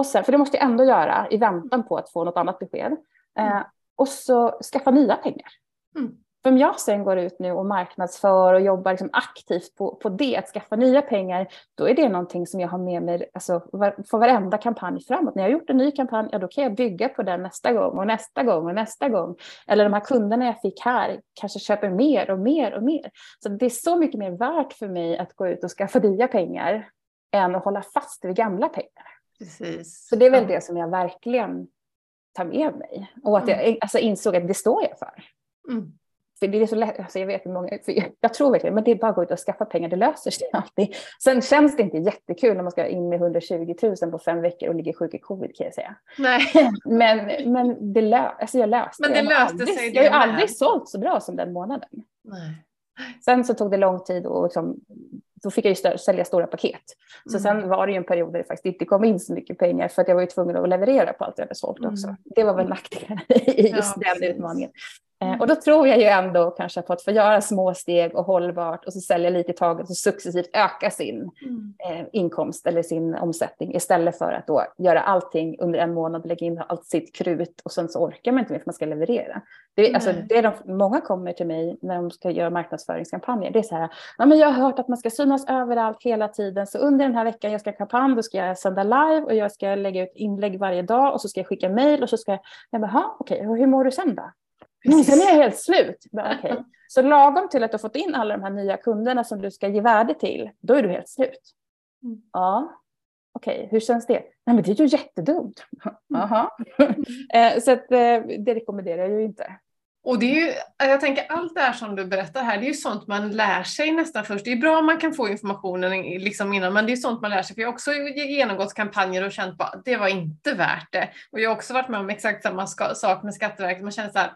och sen, för det måste jag ändå göra i väntan på att få något annat besked. Mm. Eh, och så skaffa nya pengar. Mm. För om jag sen går ut nu och marknadsför och jobbar liksom aktivt på, på det, att skaffa nya pengar, då är det någonting som jag har med mig alltså, var, för varenda kampanj framåt. När jag har gjort en ny kampanj, ja, då kan jag bygga på den nästa gång och nästa gång och nästa gång. Eller de här kunderna jag fick här kanske köper mer och mer och mer. Så det är så mycket mer värt för mig att gå ut och skaffa nya pengar än att hålla fast vid gamla pengar. Precis. Så det är väl det som jag verkligen tar med mig. Och att jag mm. alltså, insåg att det står jag för. Mm. För det är så lätt, alltså jag vet många, jag, jag tror verkligen, men det är bara att gå ut och skaffa pengar, det löser sig alltid. Sen känns det inte jättekul när man ska in med 120 000 på fem veckor och ligger sjuk i covid kan jag säga. Nej. Men, men det, lö, alltså jag löste men det. Jag löste aldrig, sig jag har aldrig sålt så bra som den månaden. Nej. Sen så tog det lång tid och liksom då fick jag ju sälja stora paket. Så mm. sen var det ju en period där det faktiskt inte kom in så mycket pengar för att jag var ju tvungen att leverera på allt jag hade sålt också. Mm. Det var väl nackdelen i just ja, den precis. utmaningen. Mm. Och då tror jag ju ändå kanske på att få göra små steg och hållbart och så sälja lite i taget och successivt öka sin mm. eh, inkomst eller sin omsättning istället för att då göra allting under en månad, lägga in allt sitt krut och sen så orkar man inte mer för man ska leverera. Det, alltså, det är de, många kommer till mig när de ska göra marknadsföringskampanjer. Det är så här, ja, men jag har hört att man ska synas överallt hela tiden så under den här veckan jag ska ha kampanj då ska jag sända live och jag ska lägga ut inlägg varje dag och så ska jag skicka mejl och så ska jag, jag bara, okej, okay, hur mår du sen då? Men sen är jag helt slut. Bara, okay. Så lagom till att du har fått in alla de här nya kunderna som du ska ge värde till, då är du helt slut. Mm. Ja, okej, okay. hur känns det? Nej men det är ju jättedumt. Mm. så att, eh, det rekommenderar jag ju inte. Och det är ju, jag tänker allt det här som du berättar här, det är ju sånt man lär sig nästan först. Det är bra om man kan få informationen liksom innan, men det är sånt man lär sig. För jag har också genomgått kampanjer och känt att det var inte värt det. Och jag har också varit med om exakt samma sak med Skatteverket. Man känner så här,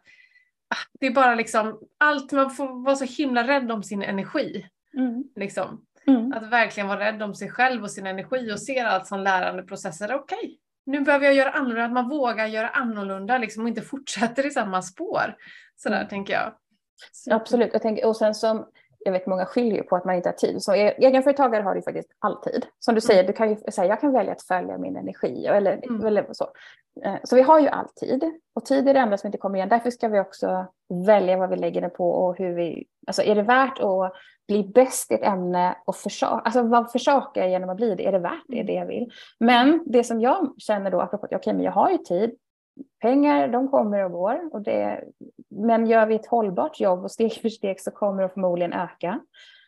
det är bara liksom allt, man får vara så himla rädd om sin energi. Mm. Liksom. Mm. Att verkligen vara rädd om sig själv och sin energi och se allt som lärandeprocesser. Okej, okay, nu behöver jag göra annorlunda, att man vågar göra annorlunda liksom, och inte fortsätter i samma spår. Sådär mm. tänker jag. Så. Absolut, jag tänker, och sen som jag vet många skiljer på att man inte har tid. Så e-, egenföretagare har ju faktiskt alltid. Som du säger, mm. du kan ju säga jag kan välja att följa min energi eller, mm. eller så. Eh, så vi har ju alltid och tid är det enda som inte kommer igen. Därför ska vi också välja vad vi lägger det på och hur vi, alltså är det värt att bli bäst i ett ämne och försaka, alltså vad försakar jag genom att bli det? Är det värt det, mm. det jag vill? Men det som jag känner då, apropå att okay, men jag har ju tid, pengar de kommer och går. Och det, men gör vi ett hållbart jobb och steg för steg så kommer de förmodligen öka.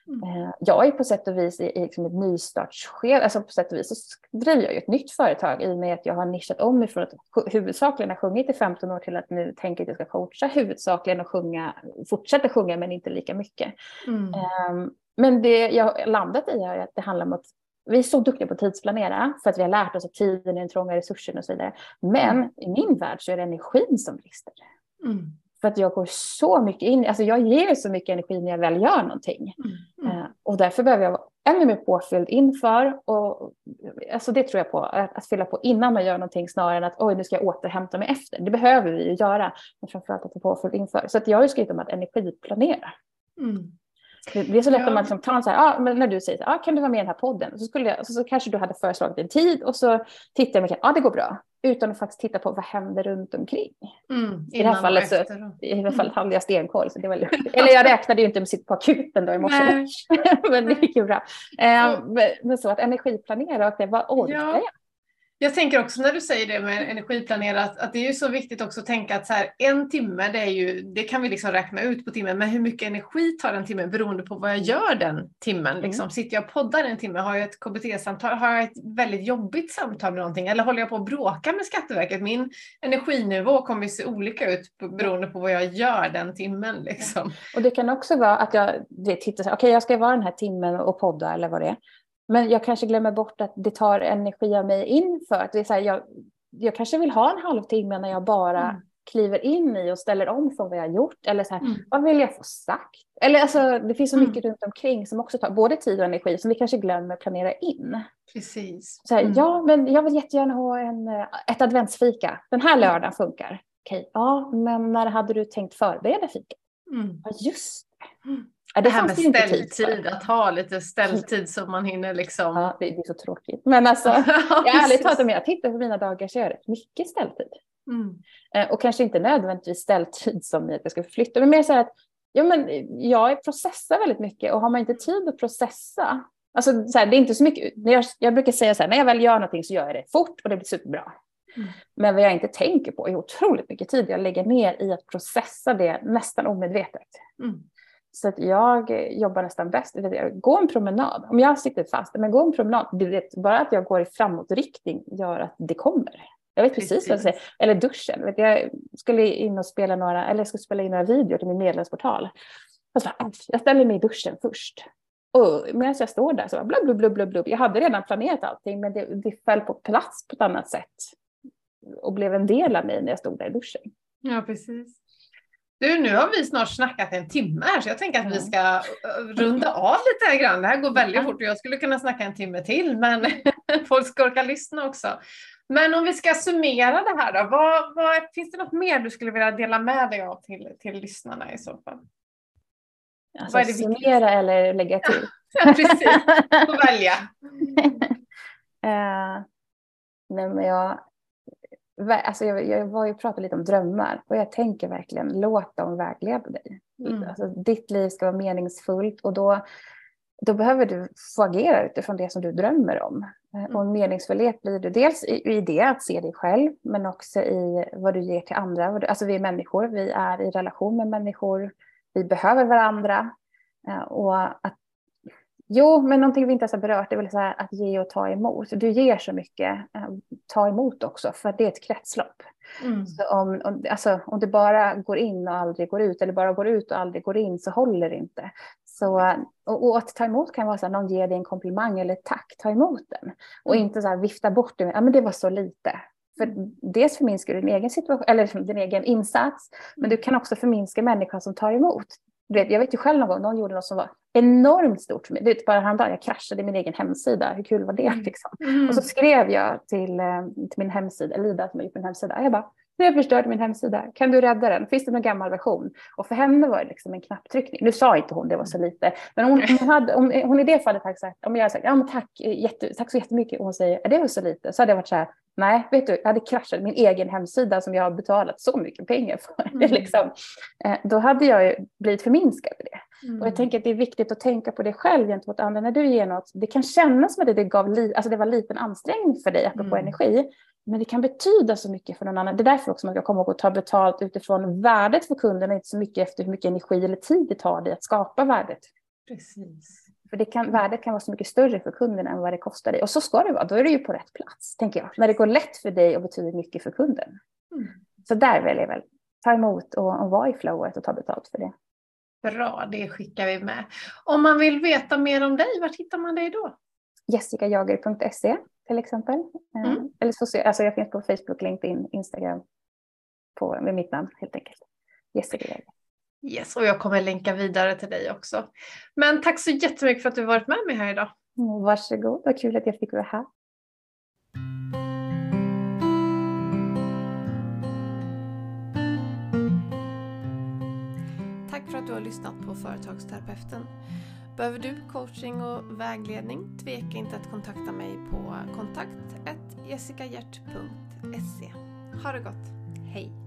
Mm. Eh, jag är på sätt och vis i, i liksom ett nystartsskede, alltså på sätt och vis så driver jag ju ett nytt företag i och med att jag har nischat om mig från att huvudsakligen ha sjungit i 15 år till att nu tänker att jag ska coacha huvudsakligen och sjunga, fortsätta sjunga men inte lika mycket. Mm. Um, men det jag landat i är att det handlar om att vi är så duktiga på att tidsplanera för att vi har lärt oss att tiden är en trånga resursen och så vidare. Men mm. i min värld så är det energin som brister. Mm. För att jag går så mycket in, alltså jag ger så mycket energi när jag väl gör någonting. Mm. Mm. Uh, och därför behöver jag vara ännu mer påfylld inför. Och, alltså det tror jag på, att, att fylla på innan man gör någonting snarare än att oj nu ska jag återhämta mig efter. Det behöver vi ju göra, men framförallt att vara påfylld inför. Så att jag har ju skrivit om att energiplanera. Mm. Det är så lätt ja. att man liksom tar en så här, ah, men när du säger ah, kan du vara med i den här podden? Så, skulle jag, så, så kanske du hade föreslagit en tid och så tittar jag, ja ah, det går bra. Utan att faktiskt titta på vad händer runt omkring. Mm, I det här fallet, så, i det fallet hade jag stenkoll. Så det var, eller jag räknade ju inte med sitt på akuten då i morse. men det gick ju bra. Eh, men, men, så att energiplanera och det, vad orkar ja. jag? Jag tänker också när du säger det med energiplanera att, det är ju så viktigt också att tänka att så här, en timme, det, är ju, det kan vi liksom räkna ut på timmen, men hur mycket energi tar en timme beroende på vad jag gör den timmen? Mm. Liksom. Sitter jag och poddar en timme, har jag ett KBT-samtal, har jag ett väldigt jobbigt samtal med någonting eller håller jag på att bråka med Skatteverket? Min energinivå kommer se olika ut beroende på vad jag gör den timmen. Liksom. Och det kan också vara att jag tittar så okej okay, jag ska vara den här timmen och podda eller vad det är. Men jag kanske glömmer bort att det tar energi av mig inför. Att det är så här, jag, jag kanske vill ha en halvtimme när jag bara mm. kliver in i och ställer om från vad jag har gjort. Eller så här, mm. vad vill jag få sagt? Eller alltså, det finns så mycket mm. runt omkring som också tar både tid och energi som vi kanske glömmer planera in. Precis. Så här, mm. Ja, men jag vill jättegärna ha en, ett adventsfika. Den här lördagen funkar. Okej, ja, men när hade du tänkt förbereda fika? Mm. Ja, just det. Mm. Ja, det, det här med ställtid, att ha lite ställtid så man hinner liksom. Ja, det, är så tråkigt. Men alltså, jag ärligt talat om jag tittar på mina dagar så är det mycket ställtid. Mm. Eh, och kanske inte nödvändigtvis ställtid som att jag ska flytta, men mer så här att ja, men jag processar väldigt mycket och har man inte tid att processa, alltså så här, det är inte så mycket, jag, jag brukar säga så här, när jag väl gör någonting så gör jag det fort och det blir superbra. Mm. Men vad jag inte tänker på är otroligt mycket tid jag lägger ner i att processa det nästan omedvetet. Mm. Så att jag jobbar nästan bäst. Gå en promenad. Om jag sitter fast, men gå en promenad. Du vet, bara att jag går i framåtriktning gör att det kommer. Jag vet precis, precis vad jag säger. Eller duschen. Jag skulle in och spela några, eller jag skulle spela in några videor till min medlemsportal. Jag ställer mig i duschen först. Och medan jag står där så bara blub, blub, blub, blub. Jag hade redan planerat allting men det, det föll på plats på ett annat sätt. Och blev en del av mig när jag stod där i duschen. Ja, precis. Du, nu har vi snart snackat en timme här så jag tänker att vi ska äh, runda av lite grann. Det här går väldigt fort och jag skulle kunna snacka en timme till men folk ska orka lyssna också. Men om vi ska summera det här då, vad, vad, finns det något mer du skulle vilja dela med dig av till, till lyssnarna i så fall? Alltså, vad är det summera eller lägga till? ja, precis, få välja. uh, nej, men jag, alltså jag, jag var ju pratat lite om drömmar och jag tänker verkligen låt dem vägleda dig. Mm. Alltså, ditt liv ska vara meningsfullt och då, då behöver du få agera utifrån det som du drömmer om. Eh, mm. Och en meningsfullhet blir det dels i, i det att se dig själv men också i vad du ger till andra. Alltså vi är människor, vi är i relation med människor, vi behöver varandra. Eh, och att Jo, men någonting vi inte ens har berört är väl så att ge och ta emot. Du ger så mycket, eh, ta emot också, för det är ett kretslopp. Mm. Så om, om, alltså, om det bara går in och aldrig går ut, eller bara går ut och aldrig går in, så håller det inte. Så, och, och att ta emot kan vara så att någon ger dig en komplimang eller ett tack, ta emot den. Och mm. inte så här vifta bort det, ja men det var så lite. För dels förminskar du din egen situation, eller din egen insats, men du kan också förminska människan som tar emot. Du vet, jag vet ju själv någon gång, någon gjorde något som var enormt stort för mig. Du vet, bara häromdagen, jag kraschade min egen hemsida. Hur kul var det? Mm. Liksom? Mm. Och så skrev jag till, eh, till min hemsida, Lida som har gjort min hemsida. Jag bara, nu har jag förstört min hemsida. Kan du rädda den? Finns det någon gammal version? Och för henne var det liksom en knapptryckning. Nu sa inte hon det var så lite. Men hon, hon, hade, om, hon i det fallet hade sagt, om jag hade sagt, ja men tack, jätte, tack så jättemycket. Och hon säger, är det var så lite? Så hade jag varit så här, nej, vet du, jag hade kraschat min egen hemsida som jag har betalat så mycket pengar för. Mm. liksom, eh, då hade jag ju blivit förminskad i det. Mm. Och jag tänker att det är viktigt att tänka på det själv gentemot andra. När du ger något, det kan kännas som att det, gav li, alltså det var liten ansträngning för dig, apropå mm. energi. Men det kan betyda så mycket för någon annan. Det är därför också man ska komma ihåg att ta betalt utifrån värdet för kunden och inte så mycket efter hur mycket energi eller tid det tar dig att skapa värdet. Precis. För det kan, värdet kan vara så mycket större för kunden än vad det kostar dig. Och så ska det vara, då är du ju på rätt plats, tänker jag. När det går lätt för dig och betyder mycket för kunden. Mm. Så där väljer jag väl ta emot och, och vara i flowet och ta betalt för det. Bra, det skickar vi med. Om man vill veta mer om dig, var hittar man dig då? jessicajager.se till exempel. Eh, mm. Eller så, alltså jag finns på Facebook, LinkedIn, Instagram på, med mitt namn helt enkelt. Jessica Jager. Yes, och jag kommer länka vidare till dig också. Men tack så jättemycket för att du varit med mig här idag. Mm, varsågod, vad kul att jag fick vara här. Tack för att du har lyssnat på Företagsterapeuten. Behöver du coaching och vägledning? Tveka inte att kontakta mig på kontakt jessicahjert.se. Ha det gott! Hej!